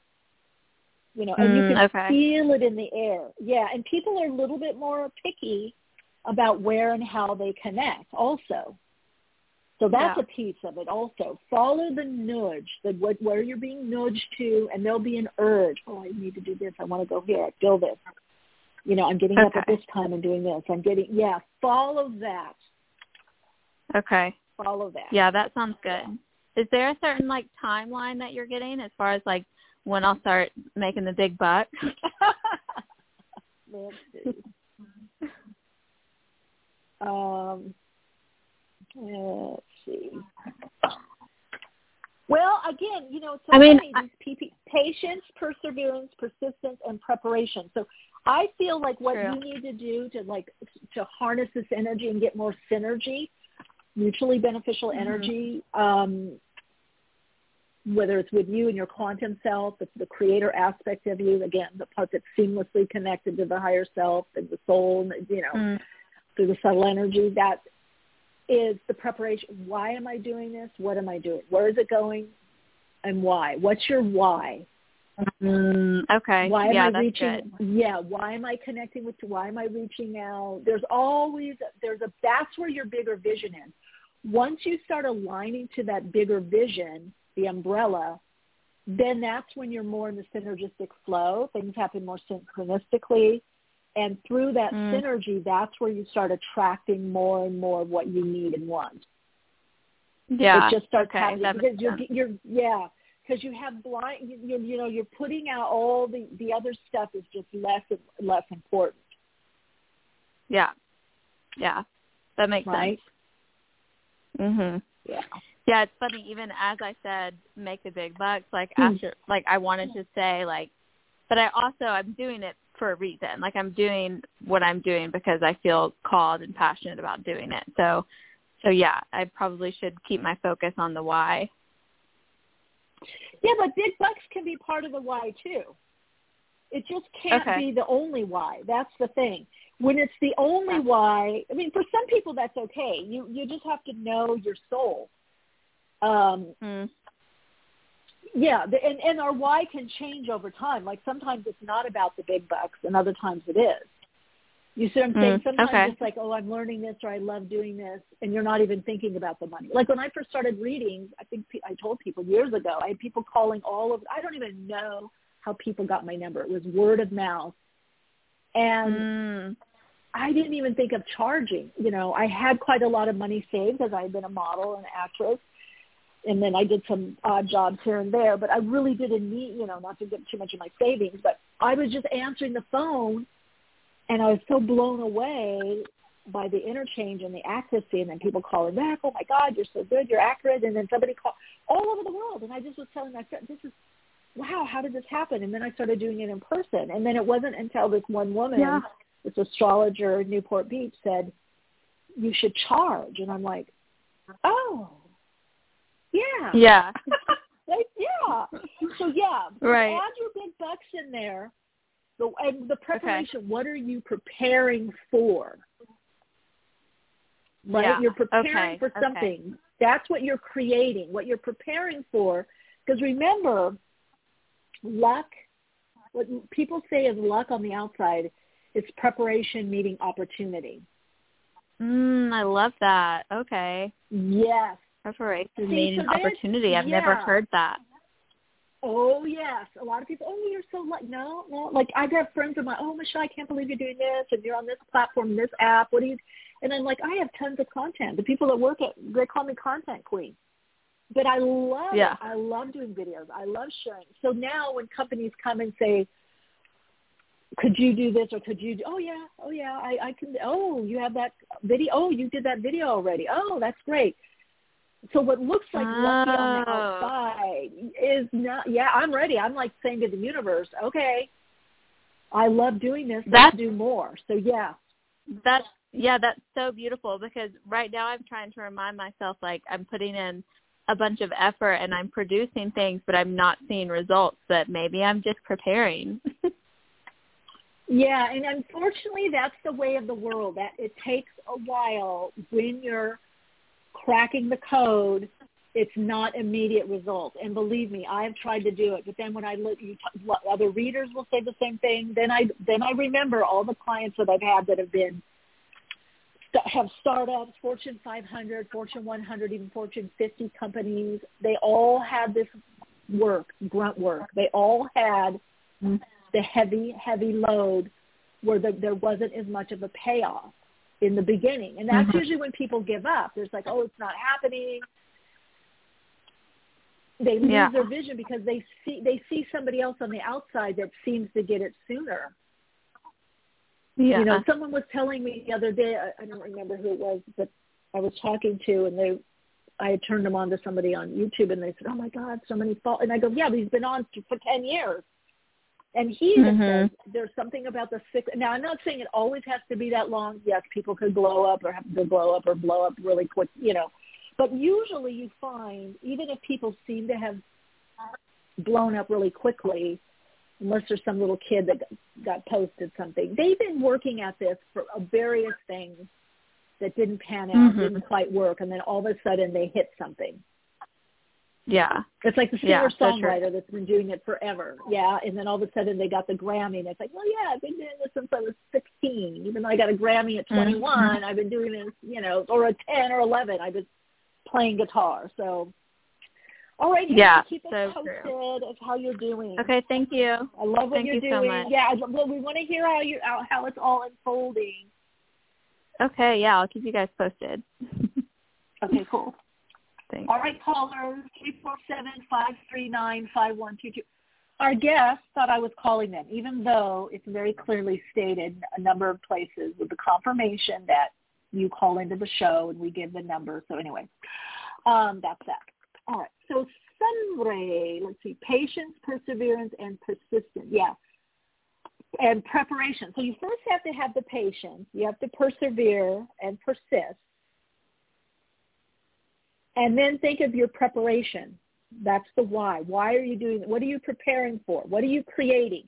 You know, and mm, you can okay. feel it in the air. Yeah, and people are a little bit more picky about where and how they connect also. So that's yeah. a piece of it also. Follow the nudge, the what where you're being nudged to and there'll be an urge. Oh, I need to do this. I want to go here. I feel this. You know, I'm getting okay. up at this time and doing this. I'm getting yeah, follow that. Okay. Follow that. Yeah, that sounds good. Is there a certain like timeline that you're getting as far as like when I'll start making the big bucks? Let's see. Um, let's see. Well, again, you know, it's so I mean, these PP, patience, perseverance, persistence, and preparation. So I feel like what True. you need to do to like to harness this energy and get more synergy, mutually beneficial Mhm. energy, um, whether it's with you and your quantum self, it's the creator aspect of you, again, the part that's seamlessly connected to the higher self and the soul, and, you know, Mm. through the subtle energy, that is the preparation. Why am I doing this? What am I doing? Where is it going? And why? What's your why? Mm, okay. Why am yeah, I that's reaching? good. Yeah. Why am I connecting with? You? Why am I reaching out? There's always there's a that's where your bigger vision is. Once you start aligning to that bigger vision, the umbrella, then that's when you're more in the synergistic flow. Things happen more synchronistically. And through that Mm. synergy, that's where you start attracting more and more of what you need and want. Yeah. It just starts okay. happening that because you're, you're, yeah, because you have blind, you, you, you know, you're putting out all the, the other stuff is just less less important, Yeah. Yeah. That makes right? sense. Mhm. Yeah. Yeah, it's funny. Even as I said, make the big bucks. Like Hmm. after, like I wanted to say, like, but I also I'm doing it for a reason. Like I'm doing what I'm doing because I feel called and passionate about doing it. So, so yeah, I probably should keep my focus on the why. Yeah, but big bucks can be part of the why too. It just can't Okay. be the only why. That's the thing. When it's the only why, I mean, for some people that's okay. You you just have to know your soul. Um, Mm. yeah, the, and and our why can change over time. Like sometimes it's not about the big bucks, and other times it is. You see what I'm saying? Mm, Sometimes okay. it's like, oh, I'm learning this, or I love doing this, and you're not even thinking about the money. Like when I first started reading, I think I told people years ago, I had people calling all of. I don't even know how people got my number. It was word of mouth, and Mm. I didn't even think of charging. You know, I had quite a lot of money saved because I had been a model and actress, and then I did some odd jobs here and there. But I really didn't need, you know, not to get too much of my savings. But I was just answering the phone, and I was so blown away by the interchange and the accuracy, and then people calling back, "Oh my God, you're so good, you're accurate," and then somebody called all over the world, and I just was telling my friend, "This is." Wow, how did this happen? And then I started doing it in person. And then it wasn't until this one woman Yeah. this astrologer in Newport Beach said, you should charge. And I'm like, oh, yeah. Yeah. [LAUGHS] like, yeah. So, yeah, Right. add your big bucks in there. The, and the preparation, what are you preparing for? Right? Yeah. You're preparing Okay. for Okay. something. That's what you're creating, what you're preparing for. Because remember, luck, what people say is luck on the outside, is preparation meeting opportunity. Mm, I love that. Okay. Yes. Preparation See, meeting so there's- opportunity. I've never heard that. Oh yes, a lot of people. Oh, you're so lucky. No, no. Like I've had friends of mine. Oh, Michele, I can't believe you're doing this, and you're on this platform, this app. What do you? And I'm like, I have tons of content. The people that work at, they call me content queen. But I love Yeah. I love doing videos. I love sharing. So now when companies come and say, could you do this or could you do, oh yeah, oh yeah, I, I can, oh, you have that video, oh, you did that video already. Oh, that's great. So what looks like lucky on the Oh. outside is not, yeah, I'm ready. I'm like saying to the universe, okay, I love doing this. Let's do more. So yeah. That's yeah, that's so beautiful because right now I'm trying to remind myself like I'm putting in a bunch of effort and I'm producing things but I'm not seeing results that maybe I'm just preparing. [LAUGHS] Yeah, and unfortunately, that's the way of the world. That it takes a while when you're cracking the code. It's not immediate results, and believe me, I've tried to do it. But then when I look, you t- other readers will say the same thing. Then I then I remember all the clients that I've had that have been have startups, Fortune 500, Fortune 100, even Fortune 50 companies. They all had this work, grunt work. They all had the heavy, heavy load where the, there wasn't as much of a payoff. In the beginning. And that's Mhm. usually when people give up. There's like, oh, it's not happening. They lose Yeah. their vision because they see they see somebody else on the outside that seems to get it sooner. Yeah. You know, someone was telling me the other day, I, I don't remember who it was, but I was talking to, and they, I had turned them on to somebody on YouTube, and they said, "Oh my God, so many fall." And I go, "Yeah, but he's been on for ten years." And he even Mhm. says there's something about the six. Now, I'm not saying it always has to be that long. Yes, people could blow up or have to blow up or blow up really quick, you know. But usually you find, even if people seem to have blown up really quickly, unless there's some little kid that got posted something, they've been working at this for various things that didn't pan out, Mhm. didn't quite work, and then all of a sudden they hit something. Yeah. It's like the singer so songwriter that's been doing it forever. Yeah. And then all of a sudden they got the Grammy and it's like, well yeah, I've been doing this since I was sixteen. Even though I got a Grammy at twenty one, Mhm. I've been doing this, you know, or a ten or eleven. I've been playing guitar. So all right, Yeah, keep us so posted true. of how you're doing. Okay, thank you. I love what Thank you're you doing. so much. Yeah, well, we want to hear how you how it's all unfolding. Okay, yeah, I'll keep you guys posted. [LAUGHS] Okay, cool. Thanks. All right, caller, three four seven five three nine five one two two. Our guest thought I was calling them, even though it's very clearly stated a number of places with the confirmation that you call into the show and we give the number. So anyway, um, that's that. All right. So Sunray, let's see, patience, perseverance, and persistence. Yeah. And preparation. So you first have to have the patience. You have to persevere and persist. And then think of your preparation. That's the why. Why are you doing it? What are you preparing for? What are you creating?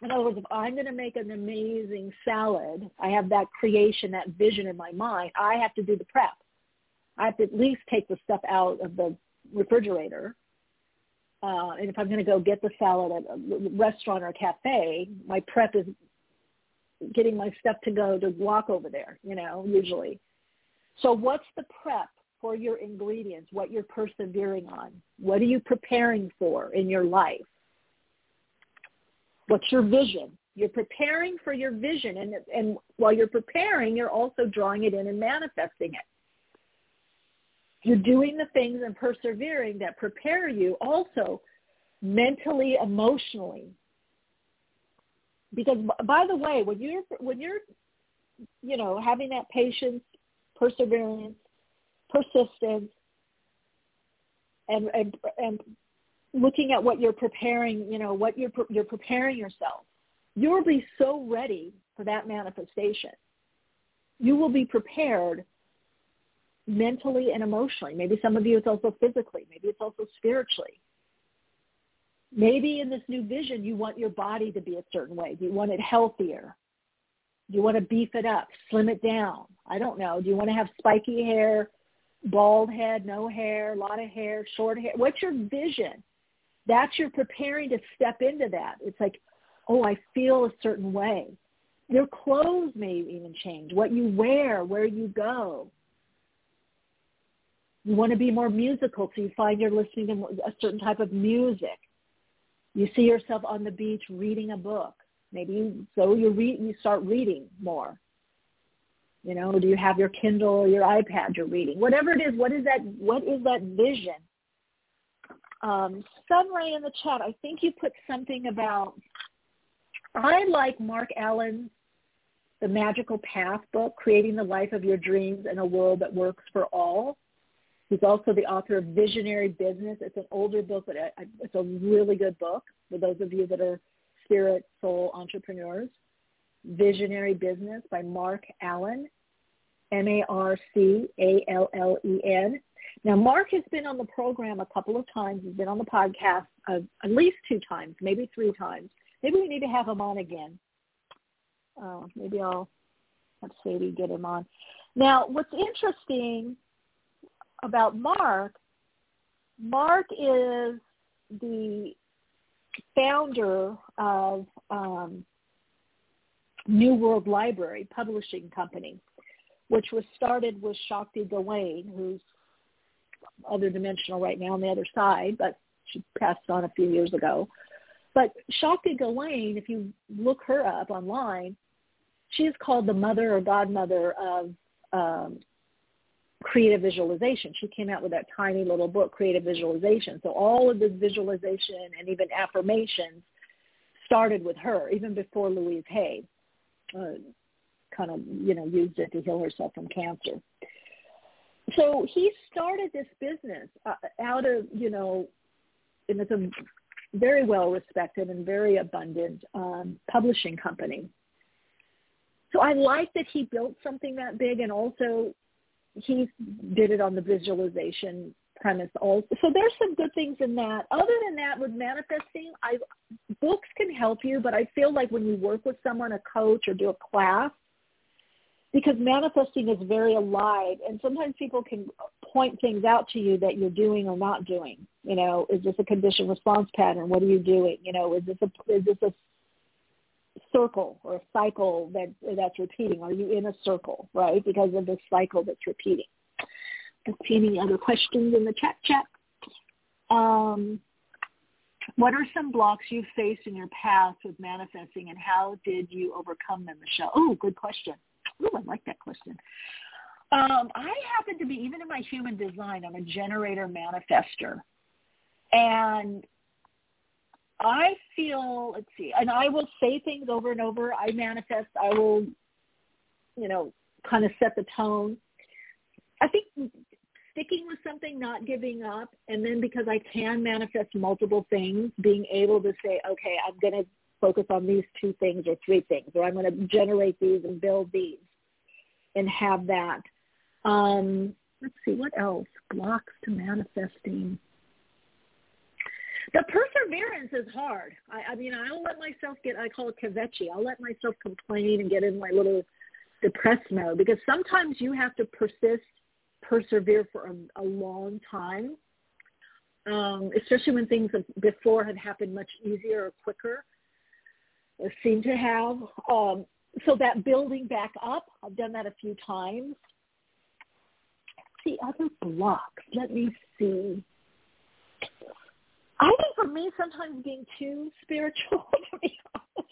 In other words, if I'm going to make an amazing salad, I have that creation, that vision in my mind. I have to do the prep. I have to at least take the stuff out of the refrigerator. Uh, and if I'm going to go get the salad at a restaurant or a cafe, my prep is getting my stuff to go to walk over there, you know, usually. So what's the prep for your ingredients, what you're persevering on? What are you preparing for in your life? What's your vision? You're preparing for your vision. And, and while you're preparing, you're also drawing it in and manifesting it. You're doing the things and persevering that prepare you also mentally, emotionally. Because by the way, when you're when you're you know having that patience, perseverance, persistence, and and and looking at what you're preparing, you know what you're you're preparing yourself, you'll be so ready for that manifestation. You will be prepared mentally and emotionally. Maybe some of you it's also physically. Maybe it's also spiritually. Maybe in this new vision you want your body to be a certain way. You want it healthier? Do you want to beef it up, slim it down? I don't know. Do you want to have spiky hair, bald head, no hair, a lot of hair, short hair? What's your vision? That's you're preparing to step into that. It's like, oh, I feel a certain way. Your clothes may even change. What you wear, where you go. You want to be more musical, so you find you're listening to a certain type of music. You see yourself on the beach reading a book. Maybe you, so you read, you start reading more. You know, do you have your Kindle or your iPad you're reading? Whatever it is, what is that? What is that vision? Um, Sunray in the chat, I think you put something about. I like Marc Allen's The Magical Path book, Creating the Life of Your Dreams in a World That Works for All. He's also the author of Visionary Business. It's an older book, but it's a really good book for those of you that are spirit, soul entrepreneurs. Visionary Business by Marc Allen, M-A-R-C-A-L-L-E-N. Now, Marc has been on the program a couple of times. He's been on the podcast uh, at least two times, maybe three times. Maybe we need to have him on again. Uh, maybe I'll have Sadie get him on. Now, what's interesting about Marc, Marc is the founder of um, New World Library Publishing Company, which was started with Shakti Gawain, who's other dimensional right now on the other side, but she passed on a few years ago. But Shakti Gawain, if you look her up online, she is called the mother or godmother of um, creative visualization. She came out with that tiny little book, Creative Visualization. So all of this visualization and even affirmations started with her, even before Louise Hay uh, kind of, you know, used it to heal herself from cancer. So he started this business uh, out of, you know, and it's a very well respected and very abundant um, publishing company. So I like that he built something that big and also he did it on the visualization premise also. So there's some good things in that. Other than that, with manifesting, I books can help you, but I feel like when you work with someone, a coach or do a class, because manifesting is very alive and sometimes people can point things out to you that you're doing or not doing. You know, is this a conditioned response pattern? What are you doing? You know, is this a is this a circle or a cycle that that's repeating? Are you in a circle, right? Because of this cycle that's repeating. See any other questions in the chat chat. Um, what are some blocks you've faced in your past with manifesting and how did you overcome them, Michele? Oh, good question. Oh, I like that question. Um, I happen to be, even in my human design, I'm a generator manifester. And I feel, let's see, and I will say things over and over. I manifest. I will, you know, kind of set the tone. I think sticking with something, not giving up, and then because I can manifest multiple things, being able to say, okay, I'm going to focus on these two things or three things, or I'm going to generate these and build these and have that. Um, let's see, what else? Blocks to manifesting. The perseverance is hard. I, I mean, I'll let myself get, I call it kvetchy. I'll let myself complain and get in my little depressed mode because sometimes you have to persist, persevere for a, a long time, um, especially when things have, before had happened much easier or quicker or seem to have. Um, so that building back up, I've done that a few times. The other blocks, let me see. I think for me, sometimes being too spiritual, [LAUGHS] to be honest,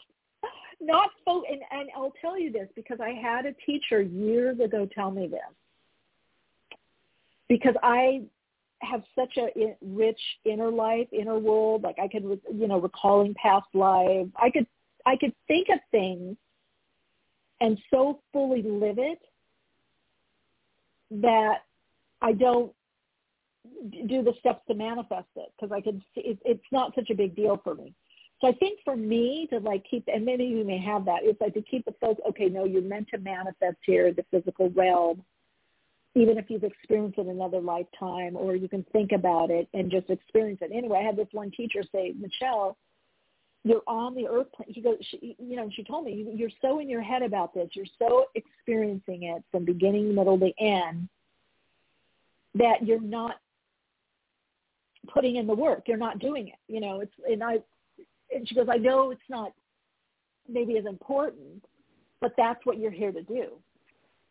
not so. And, and I'll tell you this because I had a teacher years ago tell me this because I have such a rich inner life, inner world. Like I could, you know, recalling past lives. I could, I could think of things and so fully live it that I don't do the steps to manifest it because I can see it, it's not such a big deal for me. So I think for me to like keep, and many of you may have that, it's like to keep the focus, okay, no, you're meant to manifest here the physical realm, even if you've experienced it another lifetime, or you can think about it and just experience it. Anyway, I had this one teacher say, Michele, you're on the earth plane. She goes, she, you know, she told me, you're so in your head about this. You're so experiencing it from beginning, middle to end that you're not putting in the work. You're not doing it. You know, it's, and I, and she goes, I know it's not maybe as important, but that's what you're here to do.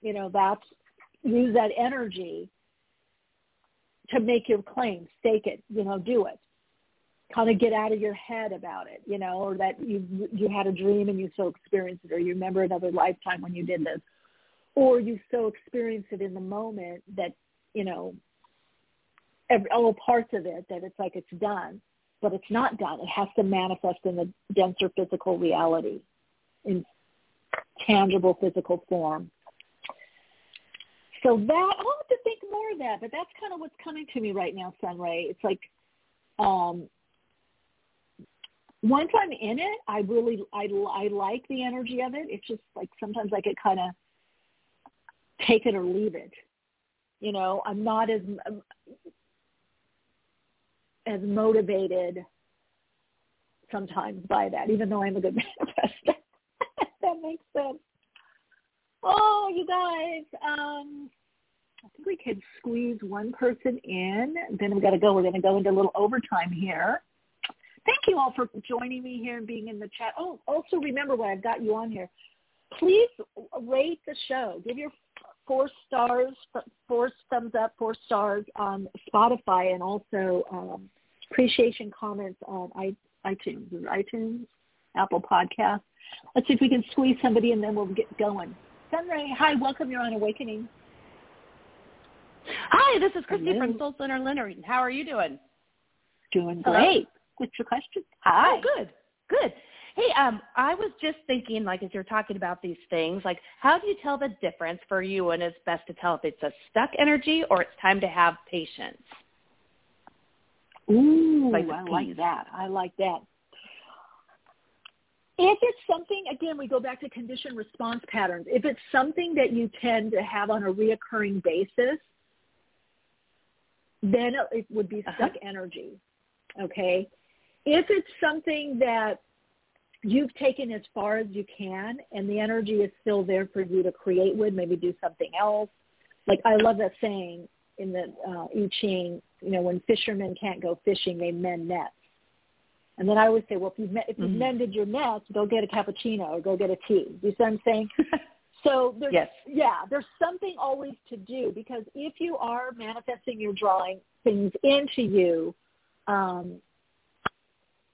You know, that's, use that energy to make your claim, stake it, you know, do it kind of get out of your head about it, you know, or that you you had a dream and you so experienced it, or you remember another lifetime when you did this, or you so experienced it in the moment that you know every, all parts of it that it's like it's done, but it's not done. It has to manifest in the denser physical reality, in tangible physical form. So that I'll have to think more of that, but that's kind of what's coming to me right now, Sunray. It's like um, once I'm in it, I really I, I like the energy of it. It's just like sometimes I get kind of take it or leave it. You know, I'm not as as motivated sometimes by that, even though I'm a good [LAUGHS] manifester. that makes sense. Oh, you guys, um, I think we could squeeze one person in. Then we've got to go. We're going to go into a little overtime here thank you all for joining me here and being in the chat. Oh, also remember when I've got you on here, please rate the show. Give your four stars, four thumbs up, four stars on Spotify, and also um, appreciation comments on iTunes, iTunes, Apple Podcasts. Let's see if we can squeeze somebody and then we'll get going. Sunray, hi, welcome. You're on Awakening. Hi, this is Christy Hello. from Soul Center Leonard. How are you doing? Doing great. What's your question? Hi. Oh, good. Good. Hey, um, I was just thinking, like, as you're talking about these things, like, how do you tell the difference for you when it's best to tell if it's a stuck energy or it's time to have patience? Ooh, I like that. I like that. If it's something, again, we go back to condition response patterns. If it's something that you tend to have on a reoccurring basis, then it would be uh-huh. stuck uh-huh. energy. Okay. If it's something that you've taken as far as you can and the energy is still there for you to create with, maybe do something else. Like I love that saying in the uh, I Ching, you know, when fishermen can't go fishing, they mend nets. And then I always say, well, if you've, if you've mm-hmm. mended your nets, go get a cappuccino or go get a tea. You see what I'm saying? [LAUGHS] so there's, yes. yeah, there's something always to do because if you are manifesting, you're drawing things into you, um,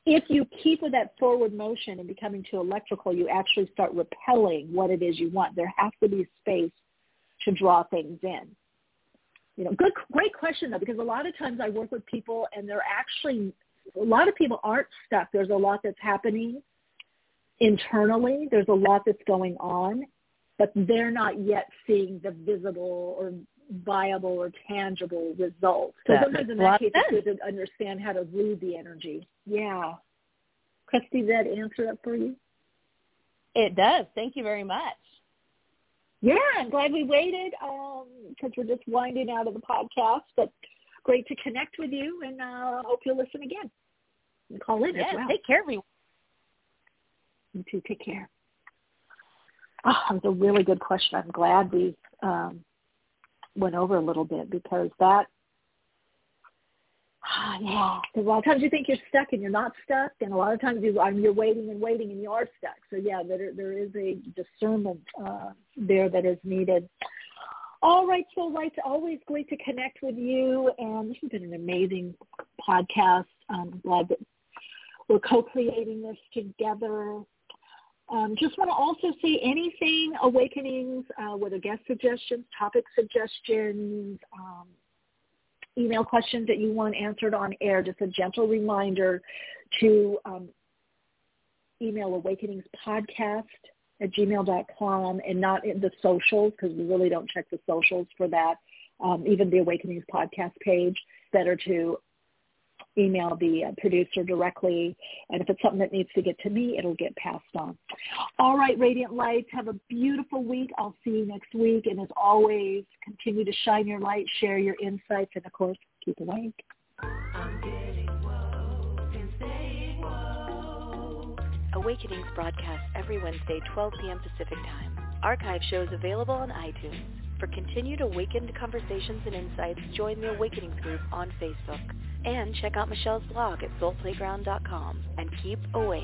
if you keep with that forward motion and becoming too electrical, you actually start repelling what it is you want. There has to be space to draw things in. You know, good, great question though, because a lot of times I work with people and they're actually, a lot of people aren't stuck. There's a lot that's happening internally. There's a lot that's going on, but they're not yet seeing the visible or viable or tangible results. So that sometimes in that case, it's good to understand how to read the energy. Yeah. Christy, did that answer that for you? It does. Thank you very much. Yeah, I'm glad we waited because um, we're just winding out of the podcast. But great to connect with you, and uh, hope you'll listen again and call in yeah, as well. Take care, everyone. You too. Take care. Oh, that was a really good question. I'm glad we um, went over a little bit because that ah, [SIGHS] yeah. Because a lot of times you think you're stuck and you're not stuck and a lot of times you you're waiting and waiting and you are stuck. So yeah there there is a discernment uh, there that is needed. All right so it's always great to connect with you and this has been an amazing podcast. I'm glad that we're co-creating this together. Um, just want to also see anything awakenings, uh, whether guest suggestions, topic suggestions, um, email questions that you want answered on air. Just a gentle reminder to um, email awakeningspodcast at gmail.com and not in the socials because we really don't check the socials for that. Um, even the Awakenings podcast page, better to email the uh, producer directly. And if it's something that needs to get to me, it'll get passed on. All right, Radiant Lights, have a beautiful week. I'll see you next week. And as always, continue to shine your light, share your insights, and of course, keep awake. Awakenings broadcast every Wednesday, 12 p.m. Pacific Time. Archive shows available on iTunes. For continued awakened conversations and insights, join the Awakenings group on Facebook. And check out Michele's blog at soulplayground.com and keep awake.